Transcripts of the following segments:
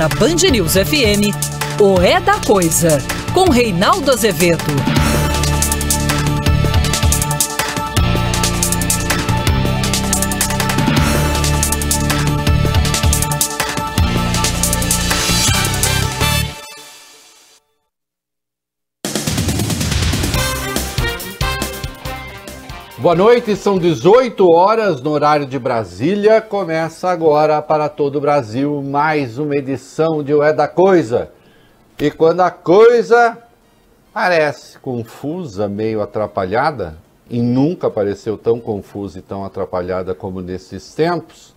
Na Band News FM, o É da Coisa, com Reinaldo Azevedo. Boa noite, são 18 horas no horário de Brasília. Começa agora para todo o Brasil mais uma edição de O É da Coisa. E quando a coisa parece confusa, meio atrapalhada, e nunca pareceu tão confusa e tão atrapalhada como nesses tempos,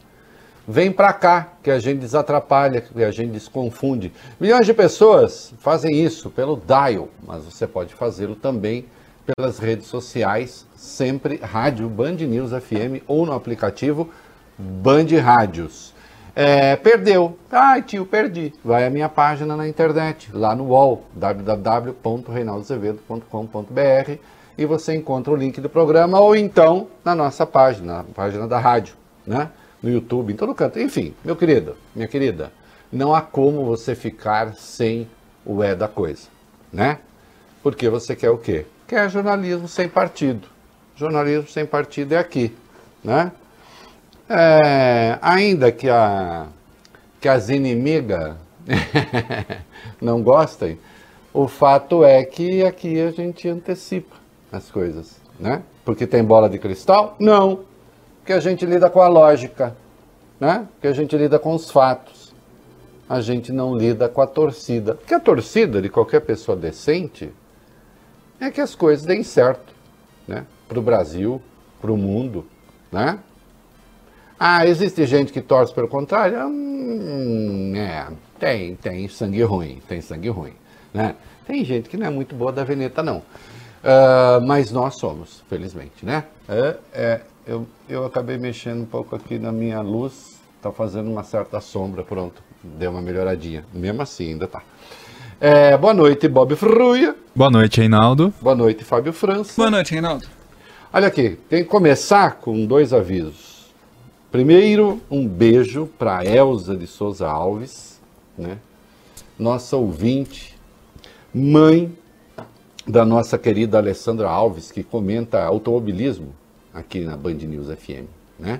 vem para cá que a gente desatrapalha, que a gente desconfunde. Milhões de pessoas fazem isso pelo dial, mas você pode fazê-lo também pelas redes sociais, sempre rádio Band News FM ou no aplicativo Band Rádios. É, perdeu. Ai, tio, perdi. Vai à minha página na internet, lá no UOL, www.reinaldozevedo.com.br e você encontra o link do programa ou então na nossa página, na página da rádio, né? No YouTube, em todo canto. Enfim, meu querido, minha querida, não há como você ficar sem o é da coisa, né? Porque você quer o quê? Que é jornalismo sem partido. Jornalismo sem partido é aqui, né? É, ainda que, a, que as inimigas não gostem, o fato é que aqui a gente antecipa as coisas, né? Porque tem bola de cristal? Não. Porque a gente lida com a lógica, né? Porque a gente lida com os fatos. A gente não lida com a torcida. Porque a torcida de qualquer pessoa decente é que as coisas deem certo, né? Para o Brasil, para o mundo, né? Ah, existe gente que torce pelo contrário? Hum, é, tem, tem sangue ruim, tem sangue ruim, né? Tem gente que não é muito boa da veneta, não. Uh, mas nós somos, felizmente, né? É, é, eu, eu acabei mexendo um pouco aqui na minha luz, tá fazendo uma certa sombra, pronto, deu uma melhoradinha. Mesmo assim, ainda tá. É, boa noite, Bob Fruia. Boa noite, Reinaldo. Boa noite, Fábio França. Boa noite, Reinaldo. Olha aqui, tem que começar com dois avisos. Primeiro, um beijo para Elza de Souza Alves, né? nossa ouvinte, mãe da nossa querida Alessandra Alves, que comenta automobilismo aqui na Band News FM. Né?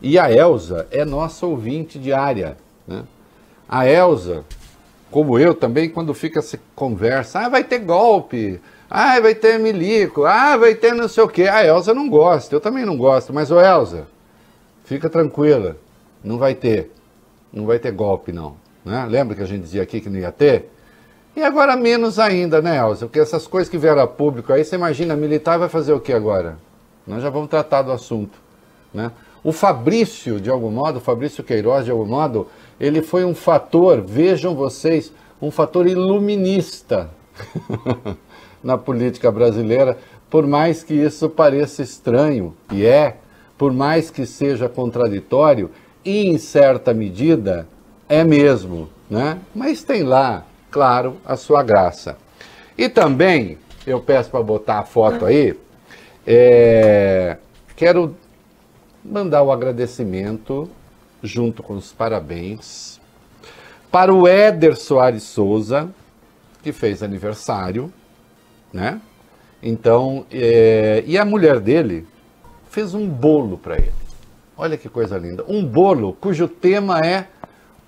E a Elza é nossa ouvinte diária. Né? A Elza como eu também, quando fica se conversa, ah, vai ter golpe, ah, vai ter milico, ah, vai ter não sei o quê. A Elza não gosta, eu também não gosto, mas ô Elza, fica tranquila, não vai ter, não vai ter golpe não. Né? Lembra que a gente dizia aqui que não ia ter? E agora menos ainda, né, Elza? Porque essas coisas que vieram a público aí, você imagina, militar vai fazer o que agora? Nós já vamos tratar do assunto, né? O Fabrício, de algum modo, o Fabrício Queiroz, de algum modo, ele foi um fator, vejam vocês, um fator iluminista na política brasileira, por mais que isso pareça estranho, e é, por mais que seja contraditório, e em certa medida é mesmo, né? Mas tem lá, claro, a sua graça. E também, eu peço para botar a foto aí, é, quero mandar o agradecimento junto com os parabéns, para o Éder Soares Souza, que fez aniversário, né? Então, é, e a mulher dele fez um bolo para ele. Olha que coisa linda. Um bolo cujo tema é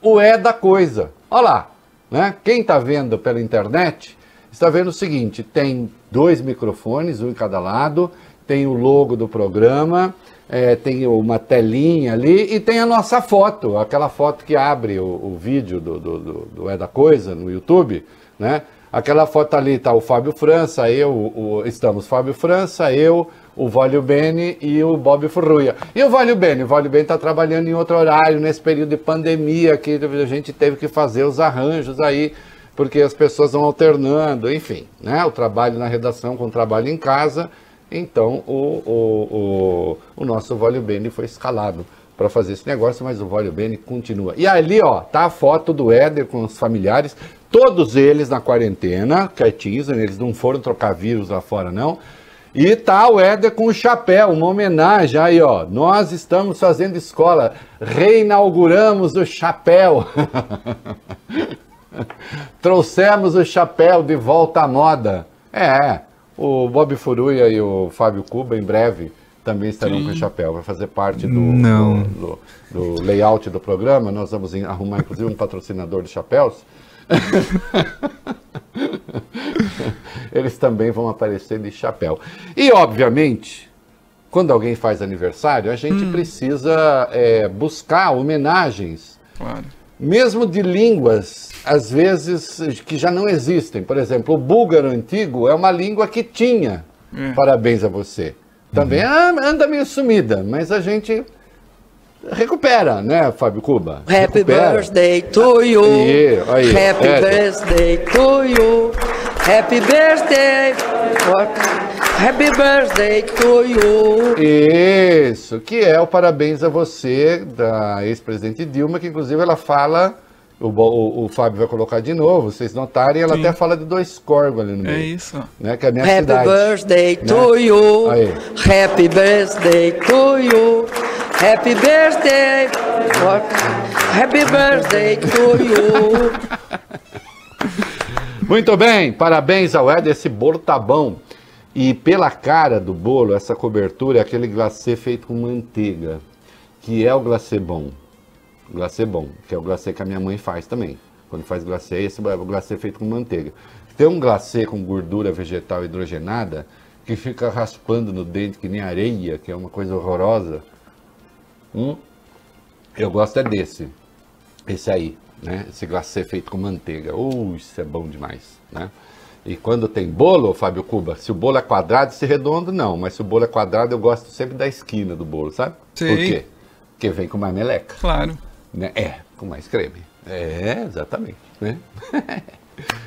o é da coisa. Olha lá, né? Quem está vendo pela internet está vendo o seguinte: tem dois microfones, um em cada lado, tem o logo do programa, é, tem uma telinha ali e tem a nossa foto, aquela foto que abre o, o vídeo do, do, do, É da Coisa no YouTube, né? Aquela foto ali está o Fábio França, eu, o, estamos Fábio França, eu, o Vólio Bene e o Bob Furruia. E o Vólio Bene? O Vólio Bene está trabalhando em outro horário, nesse período de pandemia, que a gente teve que fazer os arranjos aí, porque as pessoas vão alternando, enfim, né? O trabalho na redação com o trabalho em casa. Então o, o, o, o nosso Vólio Bene foi escalado para fazer esse negócio, mas o Vólio Bene continua. E ali, ó, tá a foto do Éder com os familiares, todos eles na quarentena, quietinhos, eles não foram trocar vírus lá fora, não. E tá o Éder com o chapéu, uma homenagem aí, ó. Nós estamos fazendo escola, reinauguramos o chapéu. Trouxemos o chapéu de volta à moda. É, o Bob Furuia e o Fábio Cuba em breve também estarão Sim. com o chapéu. Vai fazer parte do, do, do, do, layout do programa. Nós vamos arrumar, inclusive, um patrocinador de chapéus. eles também vão aparecer de chapéu. E, obviamente, quando alguém faz aniversário, a gente hum. precisa é, buscar homenagens. Claro. Mesmo de línguas, às vezes, que já não existem. Por exemplo, o búlgaro antigo é uma língua que tinha. É. Parabéns a você. Também uhum. anda meio sumida, mas a gente recupera, né, Fábio Cuba? Happy recupera. birthday to you. Aí, Happy é. birthday to you. Happy birthday. Happy birthday to you. Isso, que é o parabéns a você da ex-presidente Dilma, que inclusive ela fala, o, o, o, Fábio vai colocar de novo, vocês notarem, ela Sim. até fala de dois corvos ali no é meio. É isso. Né, que é a minha Happy cidade. birthday né? to you. Aí. Happy birthday to you. Happy birthday. Happy birthday to you. Muito bem, parabéns ao Ed, esse bolo tá bom. E pela cara do bolo, essa cobertura é aquele glacê feito com manteiga, que é o glacê bom. Glacê bom, que é o glacê que a minha mãe faz também. Quando faz glacê, esse é o glacê feito com manteiga. Tem um glacê com gordura vegetal hidrogenada que fica raspando no dente que nem areia, que é uma coisa horrorosa. Hum? Eu gosto é desse. Esse aí né? Esse glacê feito com manteiga. Uh, isso é bom demais, né? E quando tem bolo, Fábio Cuba, se o bolo é quadrado, se redondo, não. Mas se o bolo é quadrado, eu gosto sempre da esquina do bolo, sabe? Sim. Por quê? Porque vem com mais meleca. Claro. Né? É, com mais creme. É, exatamente. Né?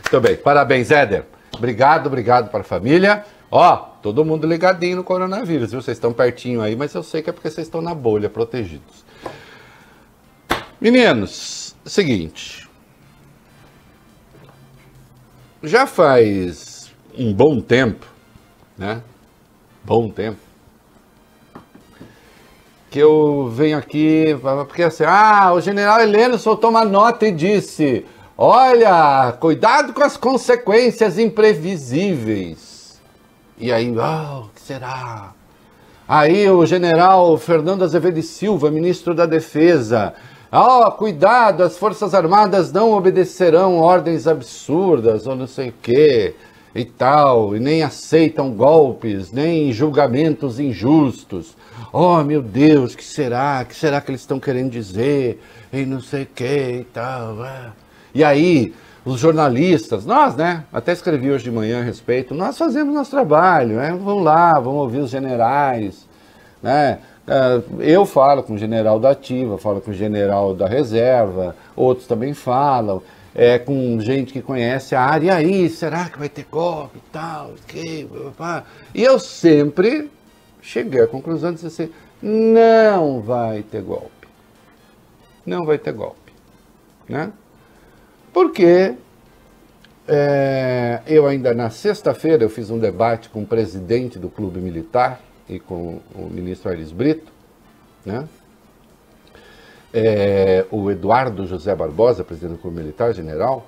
Muito bem. Parabéns, Éder. Obrigado, obrigado para a família. Ó, todo mundo ligadinho no coronavírus, viu? Vocês estão pertinho aí, mas eu sei que é porque vocês estão na bolha, protegidos. Meninos, seguinte. Já faz um bom tempo, né? Bom tempo. Que eu venho aqui, porque assim, ah, o general Heleno soltou uma nota e disse: olha, cuidado com as consequências imprevisíveis. E aí, ah, oh, o que será? Aí o general Fernando Azevedo Silva, ministro da Defesa, Oh, cuidado, as Forças Armadas não obedecerão ordens absurdas ou não sei o quê e tal, e nem aceitam golpes, nem julgamentos injustos. Oh, meu Deus, que será? Que será que eles estão querendo dizer? E não sei o quê e tal. É. E aí, os jornalistas, nós, né? Até escrevi hoje de manhã a respeito, nós fazemos nosso trabalho, né? Vamos lá, vamos ouvir os generais, né? É, eu falo com o general da ativa, falo com o general da reserva, outros também falam, é, com gente que conhece a área, e aí, será que vai ter golpe e tal? Que, e eu sempre cheguei à conclusão de dizer assim, não vai ter golpe. Não vai ter golpe. Né? Porque é, eu ainda na sexta-feira eu fiz um debate com o presidente do clube militar, e com o ministro Aires Brito, né? É, o Eduardo José Barbosa, presidente do Clube Militar, general,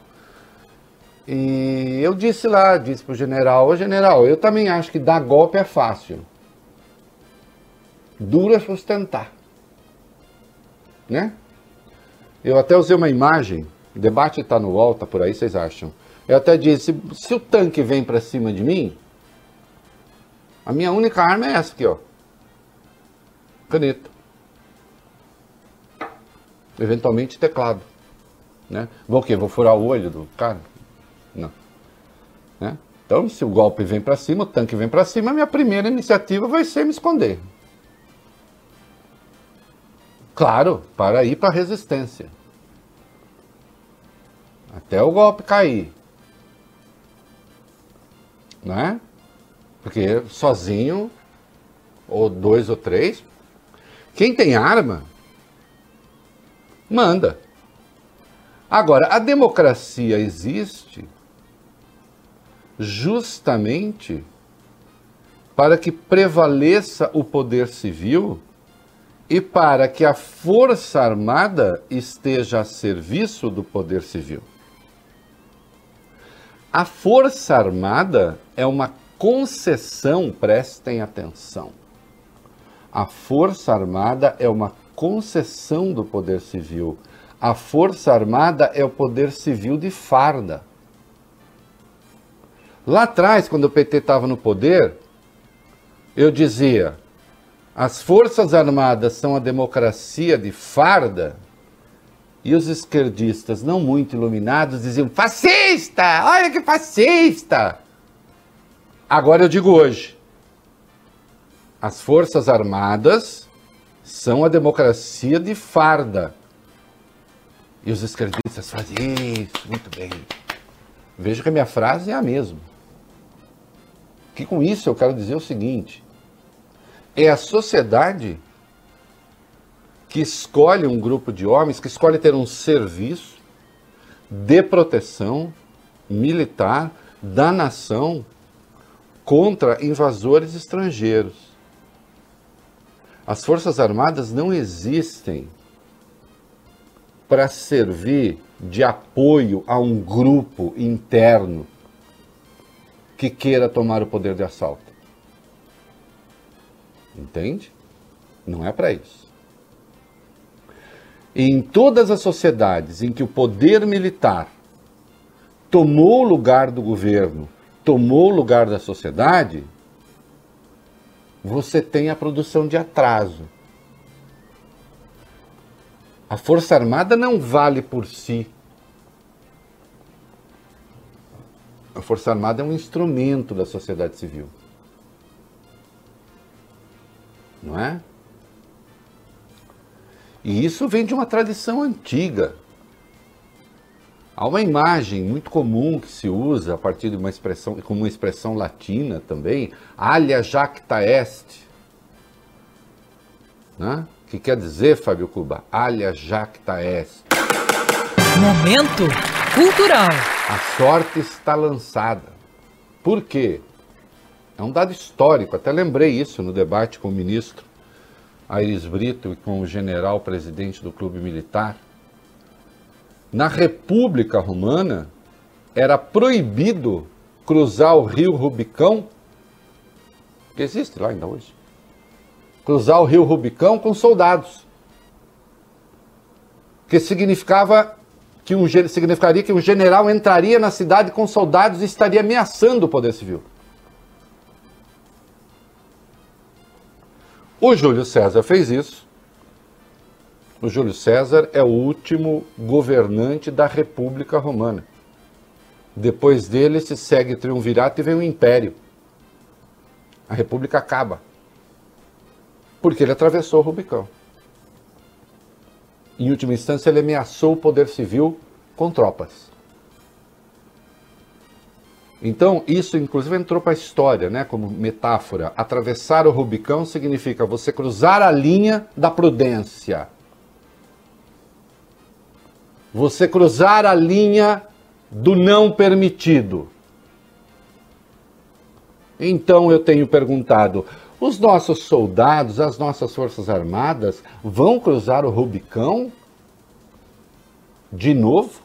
e eu disse lá, disse para o general, ô general, eu também acho que dar golpe é fácil. Duro é sustentar. Né? Eu até usei uma imagem, o debate está no UOL, está por aí, vocês acham. Eu até disse, se o tanque vem para cima de mim, a minha única arma é essa aqui, ó. Caneta. Eventualmente teclado. Né? Vou o quê? Vou furar o olho do cara? Não. Né? Então, se o golpe vem para cima, o tanque vem para cima, a minha primeira iniciativa vai ser me esconder. Claro, para ir para a resistência. Até o golpe cair. Né? Porque sozinho, ou dois ou três, quem tem arma, manda. Agora, a democracia existe justamente para que prevaleça o poder civil e para que a Força Armada esteja a serviço do poder civil. A Força Armada é uma concessão, prestem atenção. A Força Armada é uma concessão do poder civil. A Força Armada é o poder civil de farda. Lá atrás, quando o PT estava no poder, eu dizia: as Forças Armadas são a democracia de farda. E os esquerdistas, não muito iluminados, diziam: fascista! Olha que fascista! Agora eu digo hoje: as Forças Armadas são a democracia de farda. E os esquerdistas fazem isso, muito bem. Veja que a minha frase é a mesma. Que com isso eu quero dizer o seguinte: é a sociedade que escolhe um grupo de homens, que escolhe ter um serviço de proteção militar da nação contra invasores estrangeiros. As Forças Armadas não existem para servir de apoio a um grupo interno que queira tomar o poder de assalto. Entende? Não é para isso. em todas as sociedades em que o poder militar tomou o lugar do governo, tomou o lugar da sociedade, você tem a produção de atraso. A Força Armada não vale por si. A Força Armada é um instrumento da sociedade civil. Não é? E isso vem de uma tradição antiga. Há uma imagem muito comum que se usa a partir de uma expressão, como uma expressão latina também, alia jacta est. Né? que quer dizer, Fábio Cuba? Alia jacta est. Momento cultural. A sorte está lançada. Por quê? É um dado histórico, até lembrei isso no debate com o ministro Aires Brito e com o general presidente do clube militar. Na República Romana, era proibido cruzar o rio Rubicão, que existe lá ainda hoje cruzar o rio Rubicão com soldados. Que significava que um, significaria que um general entraria na cidade com soldados e estaria ameaçando o poder civil. O Júlio César fez isso. O Júlio César é o último governante da República Romana. Depois dele se segue triunvirato e vem o império. A República acaba. Porque ele atravessou o Rubicão. Em última instância, ele ameaçou o poder civil com tropas. Então, isso inclusive entrou para a história, né, como metáfora. Atravessar o Rubicão significa você cruzar a linha da prudência. Você cruzar a linha do não permitido. Então eu tenho perguntado: os nossos soldados, as nossas forças armadas vão cruzar o Rubicão de novo?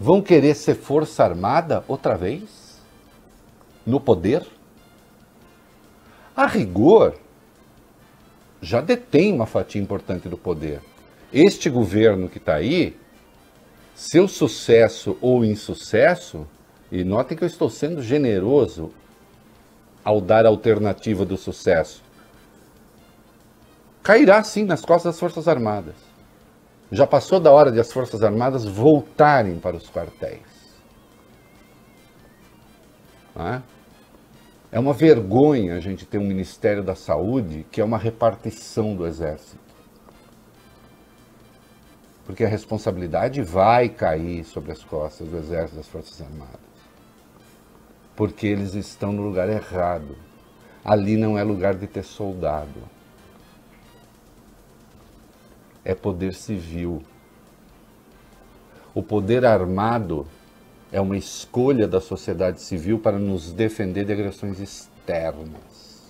Vão querer ser força armada outra vez? No poder? A rigor, já detém uma fatia importante do poder. Este governo que está aí, seu sucesso ou insucesso, e notem que eu estou sendo generoso ao dar a alternativa do sucesso. Cairá sim nas costas das Forças Armadas. Já passou da hora de as Forças Armadas voltarem para os quartéis. É? é uma vergonha a gente ter um Ministério da Saúde que é uma repartição do Exército. Porque a responsabilidade vai cair sobre as costas do Exército das Forças Armadas porque eles estão no lugar errado. Ali não é lugar de ter soldado. É poder civil. O poder armado é uma escolha da sociedade civil para nos defender de agressões eternas.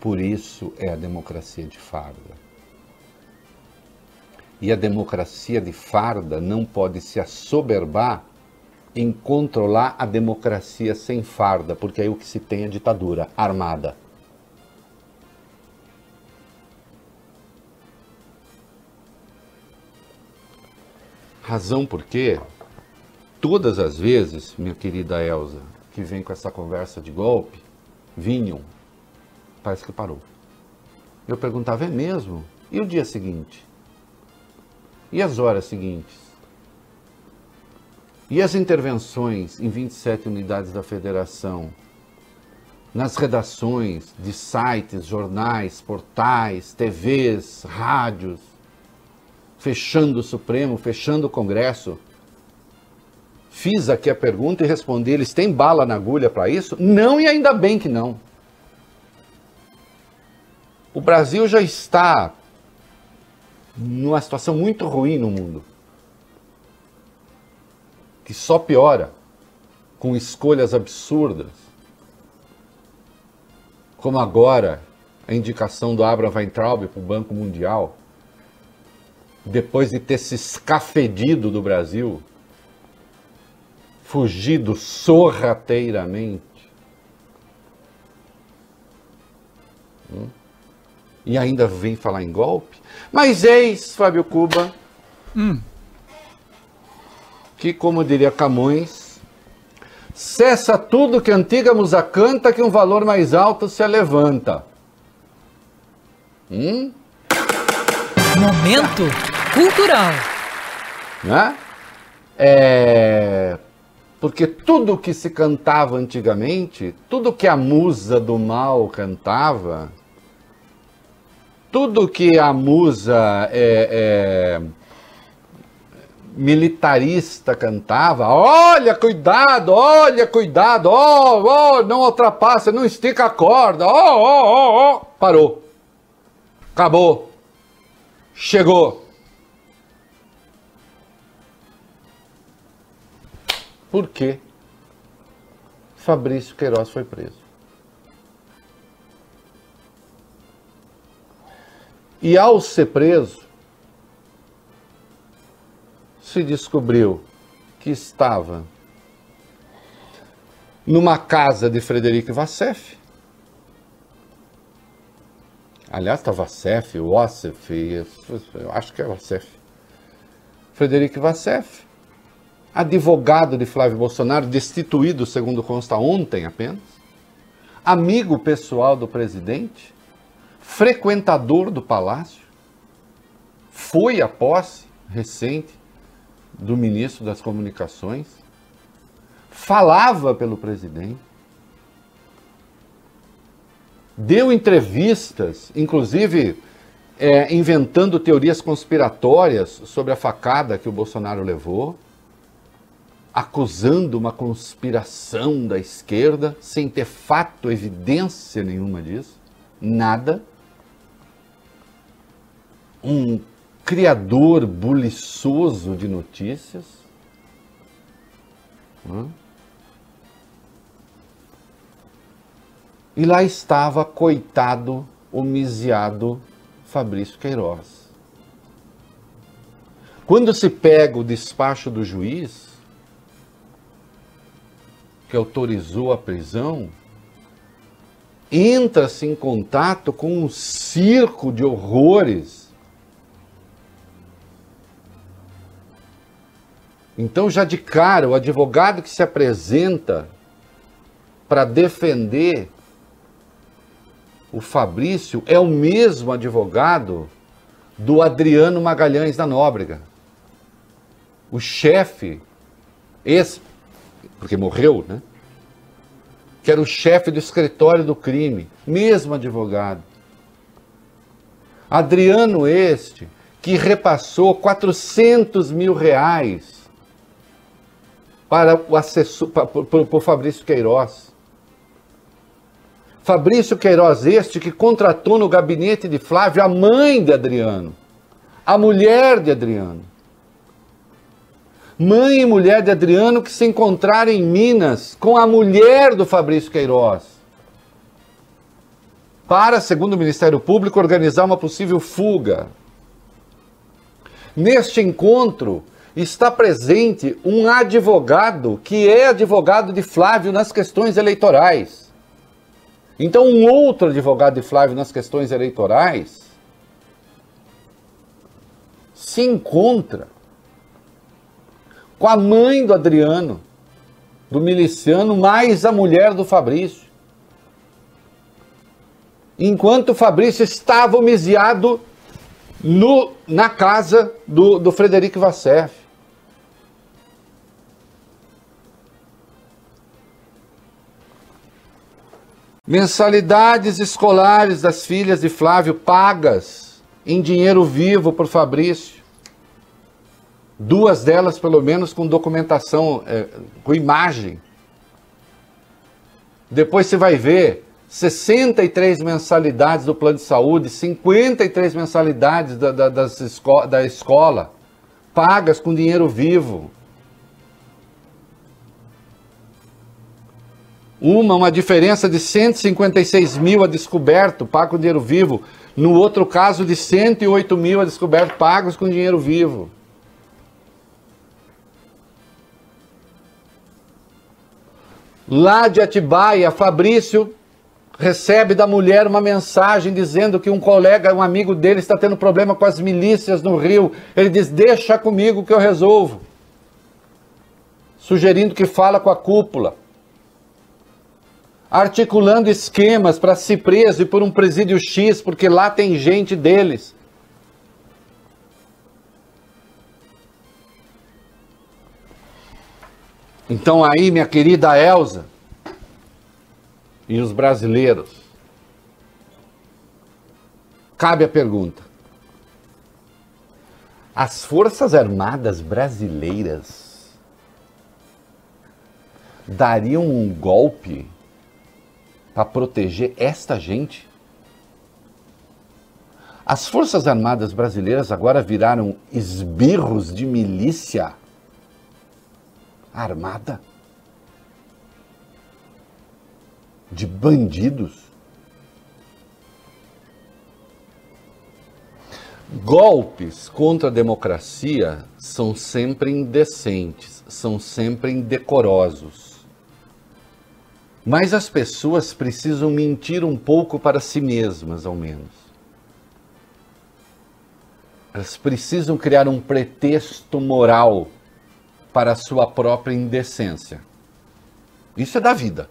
Por isso é a democracia de farda. E a democracia de farda não pode se assoberbar em controlar a democracia sem farda, porque aí o que se tem é ditadura armada. Razão porque todas as vezes, minha querida Elsa, que vem com essa conversa de golpe, vinham, parece que parou. Eu perguntava, é mesmo? E o dia seguinte? E as horas seguintes? E as intervenções em 27 unidades da federação? Nas redações de sites, jornais, portais, TVs, rádios, fechando o Supremo, fechando o Congresso. Fiz aqui a pergunta e respondi: eles têm bala na agulha para isso? Não, e ainda bem que não. O Brasil já está numa situação muito ruim no mundo, que só piora com escolhas absurdas, como agora a indicação do Abraham Weintraub para o Banco Mundial depois de ter se escafedido do Brasil, fugido sorrateiramente, hum? E ainda vem falar em golpe? Mas eis, Fábio Cuba, hum. que, como diria Camões, cessa tudo que antiga musa canta, que um valor mais alto se levanta. Hum? Momento cultural. Né? É... Porque tudo que se cantava antigamente, tudo que a musa do mal cantava, tudo que a musa é, é, militarista cantava, olha, cuidado, olha, cuidado, oh, oh, não ultrapassa, não estica a corda, oh, oh, oh, parou, acabou, chegou. Por que Fabrício Queiroz foi preso? E ao ser preso, se descobriu que estava numa casa de Frederico Vassef. Aliás, está Vassef, Wassef, eu acho que é Vassef. Frederico Vassef advogado de Flávio Bolsonaro, destituído, segundo consta ontem apenas, amigo pessoal do presidente, frequentador do palácio, foi à posse recente do ministro das Comunicações, falava pelo presidente, deu entrevistas, inclusive é, inventando teorias conspiratórias sobre a facada que o Bolsonaro levou acusando uma conspiração da esquerda, sem ter fato, evidência nenhuma disso, nada. Um criador buliçoso de notícias. E lá estava, coitado, homiziado Fabrício Queiroz. Quando se pega o despacho do juiz, que autorizou a prisão, entra-se em contato com um circo de horrores. Então, já de cara, o advogado que se apresenta para defender o Fabrício é o mesmo advogado do Adriano Magalhães da Nóbrega, o chefe, esse porque morreu, né? Que era o chefe do escritório do crime, mesmo advogado. Adriano este, que repassou 400 mil reais para o assessor, para, para o Fabrício Queiroz. Fabrício Queiroz este que contratou no gabinete de Flávio a mãe de Adriano, a mulher de Adriano. mãe e mulher de Adriano, que se encontraram em Minas com a mulher do Fabrício Queiroz. Para, segundo o Ministério Público, organizar uma possível fuga. Neste encontro está presente um advogado que é advogado de Flávio nas questões eleitorais. Então, um outro advogado de Flávio nas questões eleitorais se encontra com a mãe do Adriano, do miliciano, mais a mulher do Fabrício. Enquanto o Fabrício estava homiziado no, na casa do, do Frederico Vassef. Mensalidades escolares das filhas de Flávio pagas em dinheiro vivo por Fabrício duas delas pelo menos com documentação, é, com imagem. Depois você vai ver 63 mensalidades do plano de saúde, 53 mensalidades da, da, esco da escola, pagas com dinheiro vivo. Uma, uma diferença de 156 mil a descoberto, pago com dinheiro vivo. No outro caso, de 108 mil a descoberto, pagos com dinheiro vivo. Lá de Atibaia, Fabrício recebe da mulher uma mensagem dizendo que um colega, um amigo dele está tendo problema com as milícias no Rio. Ele diz: "Deixa comigo que eu resolvo". Sugerindo que fala com a cúpula. Articulando esquemas para se preso e por um presídio X, porque lá tem gente deles. Então aí, minha querida Elsa e os brasileiros, cabe a pergunta: as Forças Armadas brasileiras dariam um golpe para proteger esta gente? As Forças Armadas brasileiras agora viraram esbirros de milícia armada de bandidos. Golpes contra a democracia são sempre indecentes, são sempre indecorosos. Mas as pessoas precisam mentir um pouco para si mesmas, ao menos. Elas precisam criar um pretexto moral para a sua própria indecência. Isso é da vida.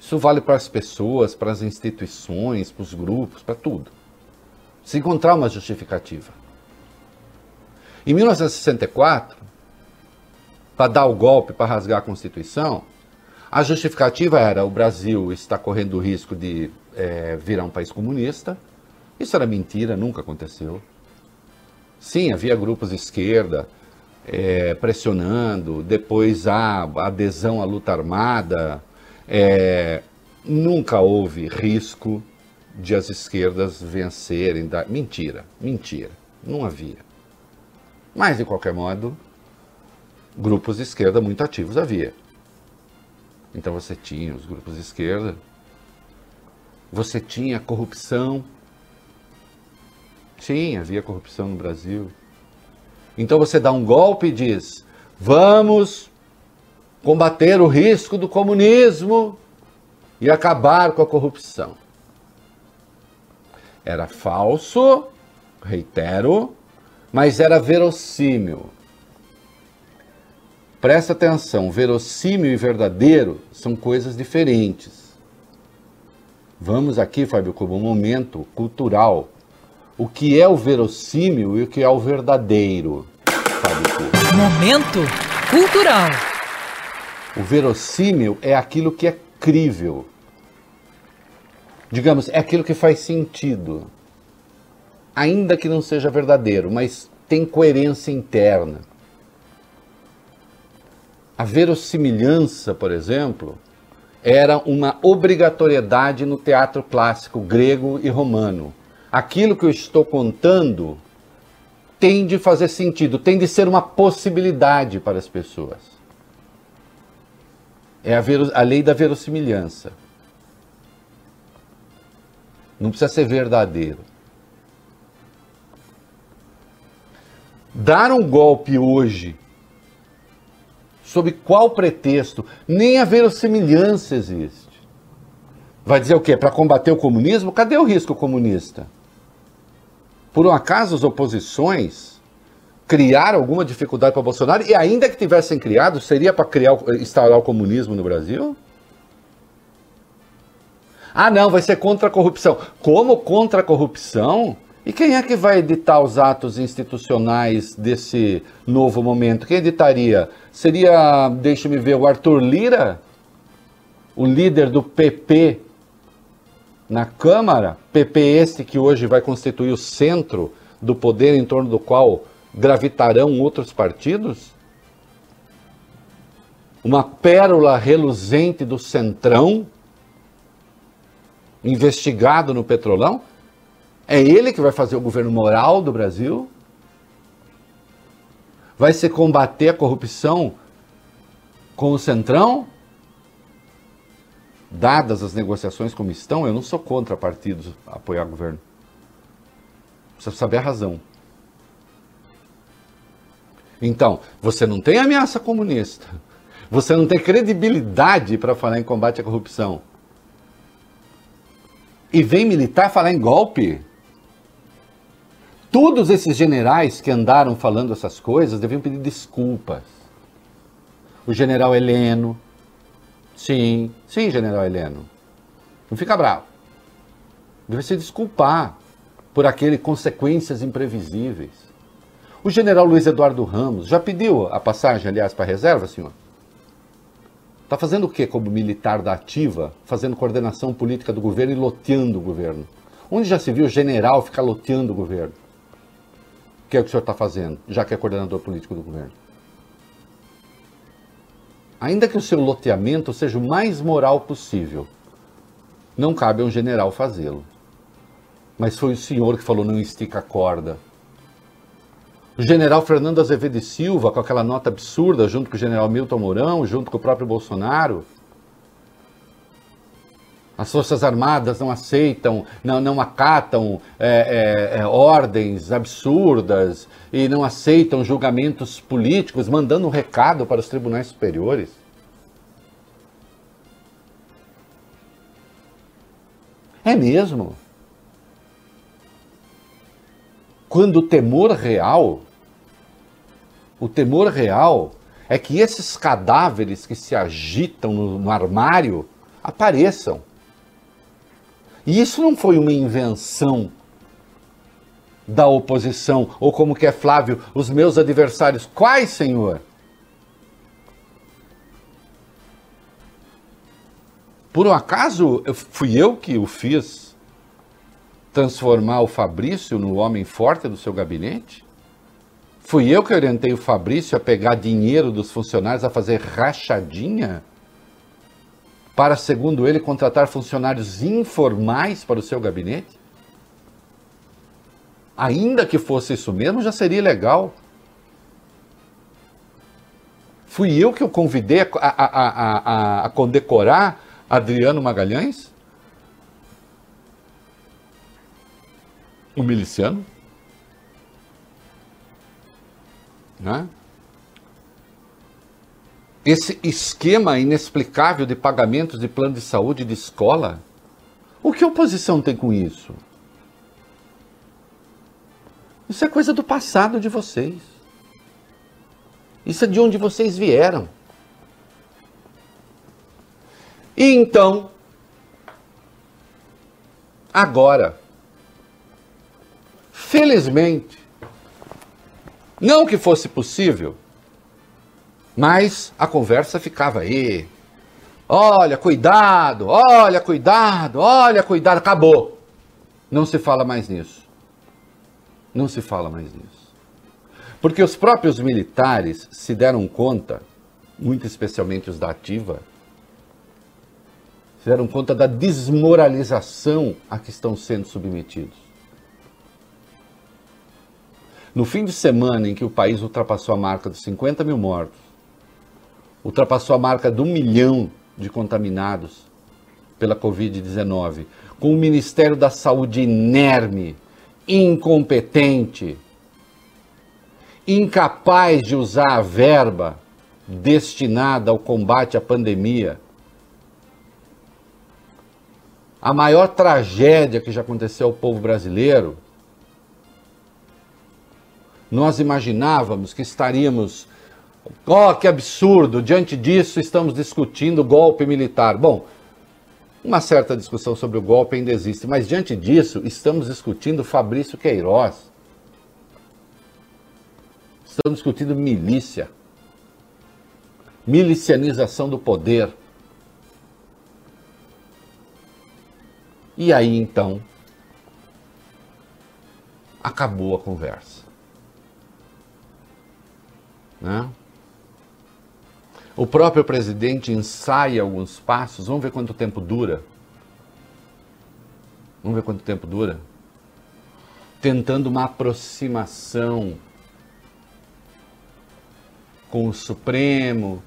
Isso vale para as pessoas, para as instituições, para os grupos, para tudo. Se encontrar uma justificativa. Em 1964, para dar o golpe, para rasgar a Constituição, a justificativa era o Brasil está correndo o risco de é, virar um país comunista. Isso era mentira, nunca aconteceu. Sim, havia grupos de esquerda é, pressionando, depois a adesão à luta armada. É, nunca houve risco de as esquerdas vencerem. Da... Mentira, mentira, não havia. Mas, de qualquer modo, grupos de esquerda muito ativos havia. Então você tinha os grupos de esquerda, você tinha corrupção. Sim, havia corrupção no Brasil. Então você dá um golpe e diz: vamos combater o risco do comunismo e acabar com a corrupção. Era falso, reitero, mas era verossímil. Presta atenção, verossímil e verdadeiro são coisas diferentes. Vamos aqui, Fábio, como um momento cultural o que é o verossímil e o que é o verdadeiro. Fábio Momento cultural. O verossímil é aquilo que é crível. Digamos, é aquilo que faz sentido. Ainda que não seja verdadeiro, mas tem coerência interna. A verossimilhança, por exemplo, era uma obrigatoriedade no teatro clássico grego e romano aquilo que eu estou contando tem de fazer sentido, tem de ser uma possibilidade para as pessoas. É a, a lei da verossimilhança. Não precisa ser verdadeiro. Dar um golpe hoje, sob qual pretexto? Nem a verossimilhança existe. Vai dizer o quê? Para combater o comunismo? Cadê o risco comunista? Por um acaso as oposições criaram alguma dificuldade para Bolsonaro e ainda que tivessem criado, seria para criar, instaurar o comunismo no Brasil? Ah, não, vai ser contra a corrupção. Como contra a corrupção? E quem é que vai editar os atos institucionais desse novo momento? Quem editaria? Seria, deixe-me ver, o Arthur Lira, o líder do PP na Câmara, PP este que hoje vai constituir o centro do poder em torno do qual gravitarão outros partidos? Uma pérola reluzente do centrão, investigado no petrolão? É ele que vai fazer o governo moral do Brasil? Vai se combater a corrupção com o centrão? dadas as negociações como estão, eu não sou contra partidos apoiar governo. Precisa saber a razão. Então, você não tem ameaça comunista. Você não tem credibilidade para falar em combate à corrupção. E vem militar falar em golpe. Todos esses generais que andaram falando essas coisas deviam pedir desculpas. O general Heleno, Sim, sim, general Heleno. Não fica bravo. Deve se desculpar por aquele consequências imprevisíveis. O general Luiz Eduardo Ramos já pediu a passagem, aliás, para a reserva, senhor? Está fazendo o que como militar da ativa? Fazendo coordenação política do governo e loteando o governo. Onde já se viu general ficar loteando o governo? Que é o que o senhor está fazendo, já que é coordenador político do governo? ainda que o seu loteamento seja o mais moral possível, não cabe a um general fazê-lo. Mas foi o senhor que falou: não estica a corda. O general Fernando Azevedo e Silva, com aquela nota absurda, junto com o general Milton Mourão, junto com o próprio Bolsonaro, as Forças Armadas não aceitam, não, não acatam é, é, é, ordens absurdas e não aceitam julgamentos políticos, mandando um recado para os tribunais superiores. É mesmo. Quando o temor real, o temor real é que esses cadáveres que se agitam no, no armário apareçam e isso não foi uma invenção da oposição, ou como que é Flávio, os meus adversários. Quais, Senhor? Por um acaso fui eu que o fiz transformar o Fabrício no homem forte do seu gabinete? Fui eu que orientei o Fabrício a pegar dinheiro dos funcionários a fazer rachadinha? Para, segundo ele, contratar funcionários informais para o seu gabinete? Ainda que fosse isso mesmo, já seria legal. Fui eu que o convidei a, a, a, a, condecorar Adriano Magalhães? O miliciano? Né? Esse esquema inexplicável de pagamentos de plano de saúde de escola? O que a oposição tem com isso? Isso é coisa do passado de vocês. Isso é de onde vocês vieram. E então, agora, felizmente, não que fosse possível, mas a conversa ficava aí. Olha, cuidado, olha, cuidado, olha, cuidado, acabou. Não se fala mais nisso. Não se fala mais nisso. Porque os próprios militares se deram conta, muito especialmente os da ativa, se deram conta da desmoralização a que estão sendo submetidos. No fim de semana em que o país ultrapassou a marca dos 50 mil mortos, ultrapassou a marca de um milhão de contaminados pela Covid-19, com o Ministério da Saúde inerme, incompetente, incapaz de usar a verba destinada ao combate à pandemia. A maior tragédia que já aconteceu ao povo brasileiro, nós imaginávamos que estaríamos. Oh, que absurdo! Diante disso, estamos discutindo golpe militar. Bom, uma certa discussão sobre o golpe ainda existe, mas diante disso, estamos discutindo Fabrício Queiroz. Estamos discutindo milícia, milicianização do poder. E aí então acabou a conversa. Né? O próprio presidente ensaia alguns passos, vamos ver quanto tempo dura. Vamos ver quanto tempo dura. Tentando uma aproximação com o Supremo,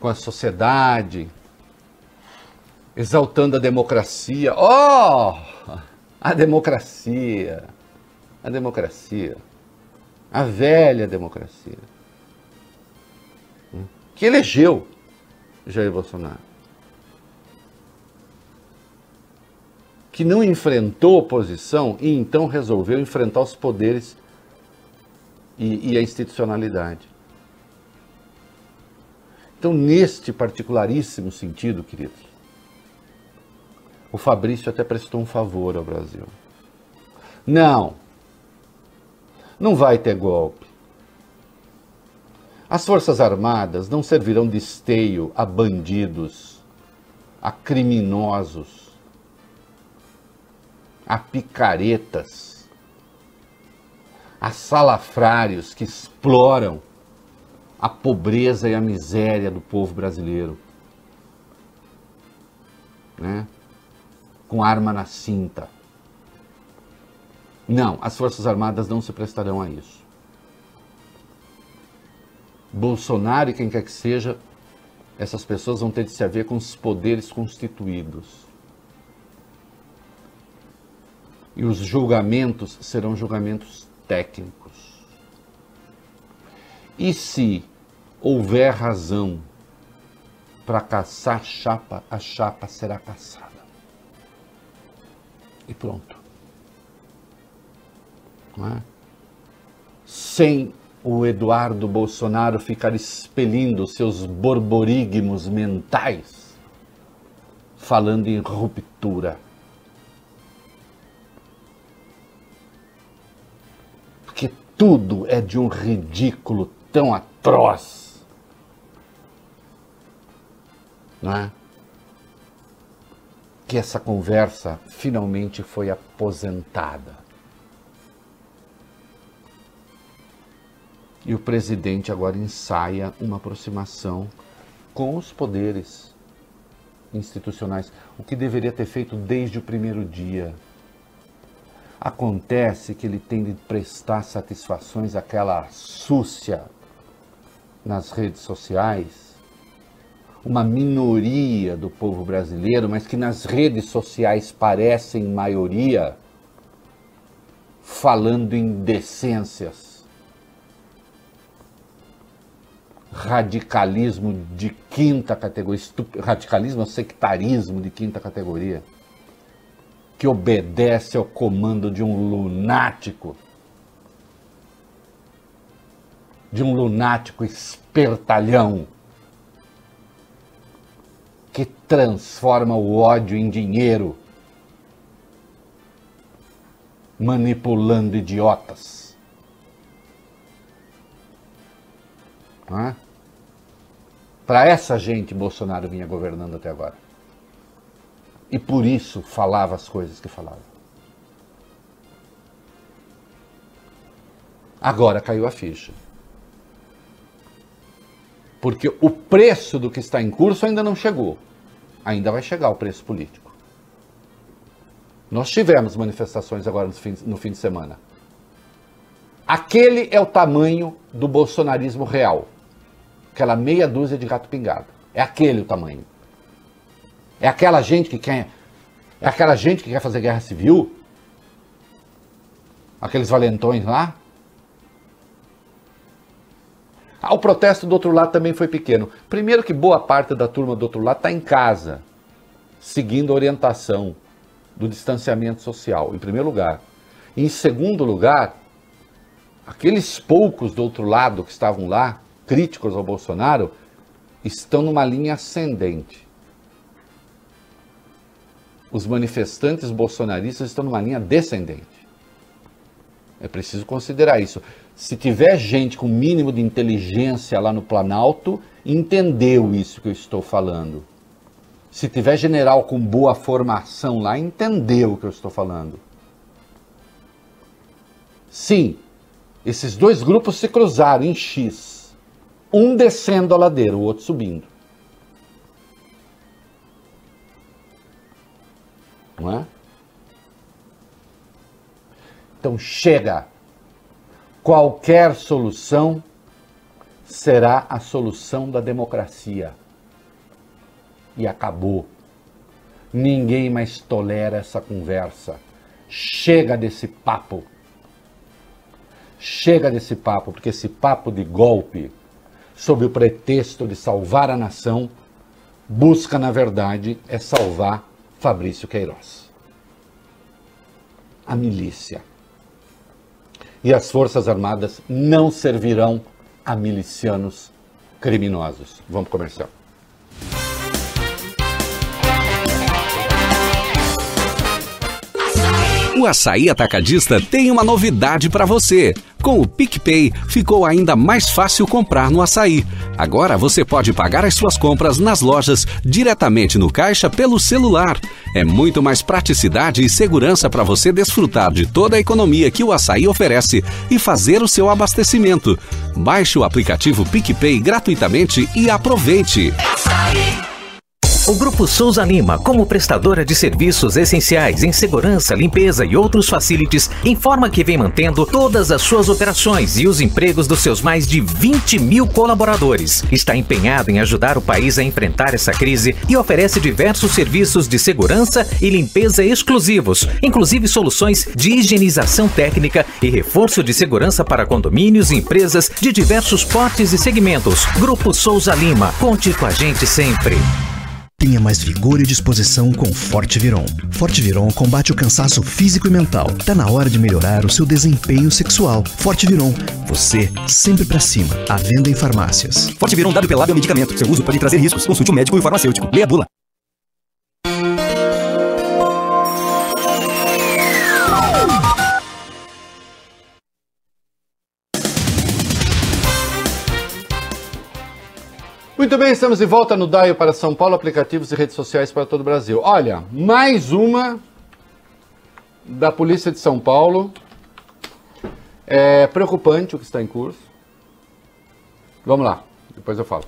com a sociedade, exaltando a democracia. Oh! A democracia! A democracia! A velha democracia que elegeu Jair Bolsonaro. Que não enfrentou oposição e então resolveu enfrentar os poderes e, e a institucionalidade. Então, neste particularíssimo sentido, queridos, o Fabrício até prestou um favor ao Brasil. Não, não vai ter golpe. As Forças Armadas não servirão de esteio a bandidos, a criminosos, a picaretas, a salafrários que exploram a pobreza e a miséria do povo brasileiro. Né? Com arma na cinta. Não, as Forças Armadas não se prestarão a isso. Bolsonaro e quem quer que seja, essas pessoas vão ter de se haver com os poderes constituídos. E os julgamentos serão julgamentos técnicos. E se houver razão para caçar chapa, a chapa será caçada. E pronto. Não é? Sem o Eduardo Bolsonaro ficar expelindo seus borborigmos mentais, falando em ruptura. Porque tudo é de um ridículo tão atroz. Não é? Que essa conversa finalmente foi aposentada. E o presidente agora ensaia uma aproximação com os poderes institucionais, o que deveria ter feito desde o primeiro dia. Acontece que ele tem de prestar satisfações àquela súcia nas redes sociais, uma minoria do povo brasileiro, mas que nas redes sociais parecem maioria, falando em radicalismo de quinta categoria, radicalismo sectarismo de quinta categoria, que obedece ao comando de um lunático, de um lunático espertalhão, que transforma o ódio em dinheiro, manipulando idiotas. É? Para essa gente, Bolsonaro vinha governando até agora. E por isso falava as coisas que falava. Agora caiu a ficha. Porque o preço do que está em curso ainda não chegou. Ainda vai chegar o preço político. Nós tivemos manifestações agora no fim, no fim de semana. Aquele é o tamanho do bolsonarismo real. Aquela meia dúzia de gato pingado. É aquele o tamanho. É aquela gente que quer. É aquela gente que quer fazer guerra civil? Aqueles valentões lá? Ah, o protesto do outro lado também foi pequeno. Primeiro que boa parte da turma do outro lado está em casa, seguindo a orientação do distanciamento social, em primeiro lugar. Em segundo lugar, aqueles poucos do outro lado que estavam lá, críticos ao Bolsonaro, estão numa linha ascendente. Os manifestantes bolsonaristas estão numa linha descendente. É preciso considerar isso. Se tiver gente com mínimo de inteligência lá no Planalto, entendeu isso que eu estou falando. Se tiver general com boa formação lá, entendeu o que eu estou falando. Sim, esses dois grupos se cruzaram em X. Um descendo a ladeira, o outro subindo. Não é? Então chega. Qualquer solução será a solução da democracia. E acabou. Ninguém mais tolera essa conversa. Chega desse papo. Chega desse papo, porque esse papo de golpe, sob o pretexto de salvar a nação, busca, na verdade, é salvar Fabrício Queiroz. A milícia. E as Forças Armadas não servirão a milicianos criminosos. Vamos comercial. O Açaí Atacadista tem uma novidade para você. Com o PicPay, ficou ainda mais fácil comprar no açaí. Agora você pode pagar as suas compras nas lojas diretamente no caixa pelo celular. É muito mais praticidade e segurança para você desfrutar de toda a economia que o açaí oferece e fazer o seu abastecimento. Baixe o aplicativo PicPay gratuitamente e aproveite. Açaí. O Grupo Souza Lima, como prestadora de serviços essenciais em segurança, limpeza e outros facilities, informa que vem mantendo todas as suas operações e os empregos dos seus mais de 20 mil colaboradores. Está empenhado em ajudar o país a enfrentar essa crise e oferece diversos serviços de segurança e limpeza exclusivos, inclusive soluções de higienização técnica e reforço de segurança para condomínios e empresas de diversos portes e segmentos. Grupo Souza Lima, conte com a gente sempre. Tenha mais vigor e disposição com Forte Viron. Forte Viron combate o cansaço físico e mental. Tá na hora de melhorar o seu desempenho sexual. Forte Viron, você sempre para cima. A venda em farmácias. Forte Viron dado é medicamento. Seu uso pode trazer riscos. Consulte o médico e o farmacêutico. Leia a bula. Muito bem, estamos de volta no DAIO para São Paulo, aplicativos e redes sociais para todo o Brasil. Olha, mais uma da Polícia de São Paulo. É preocupante o que está em curso. Vamos lá, depois eu falo.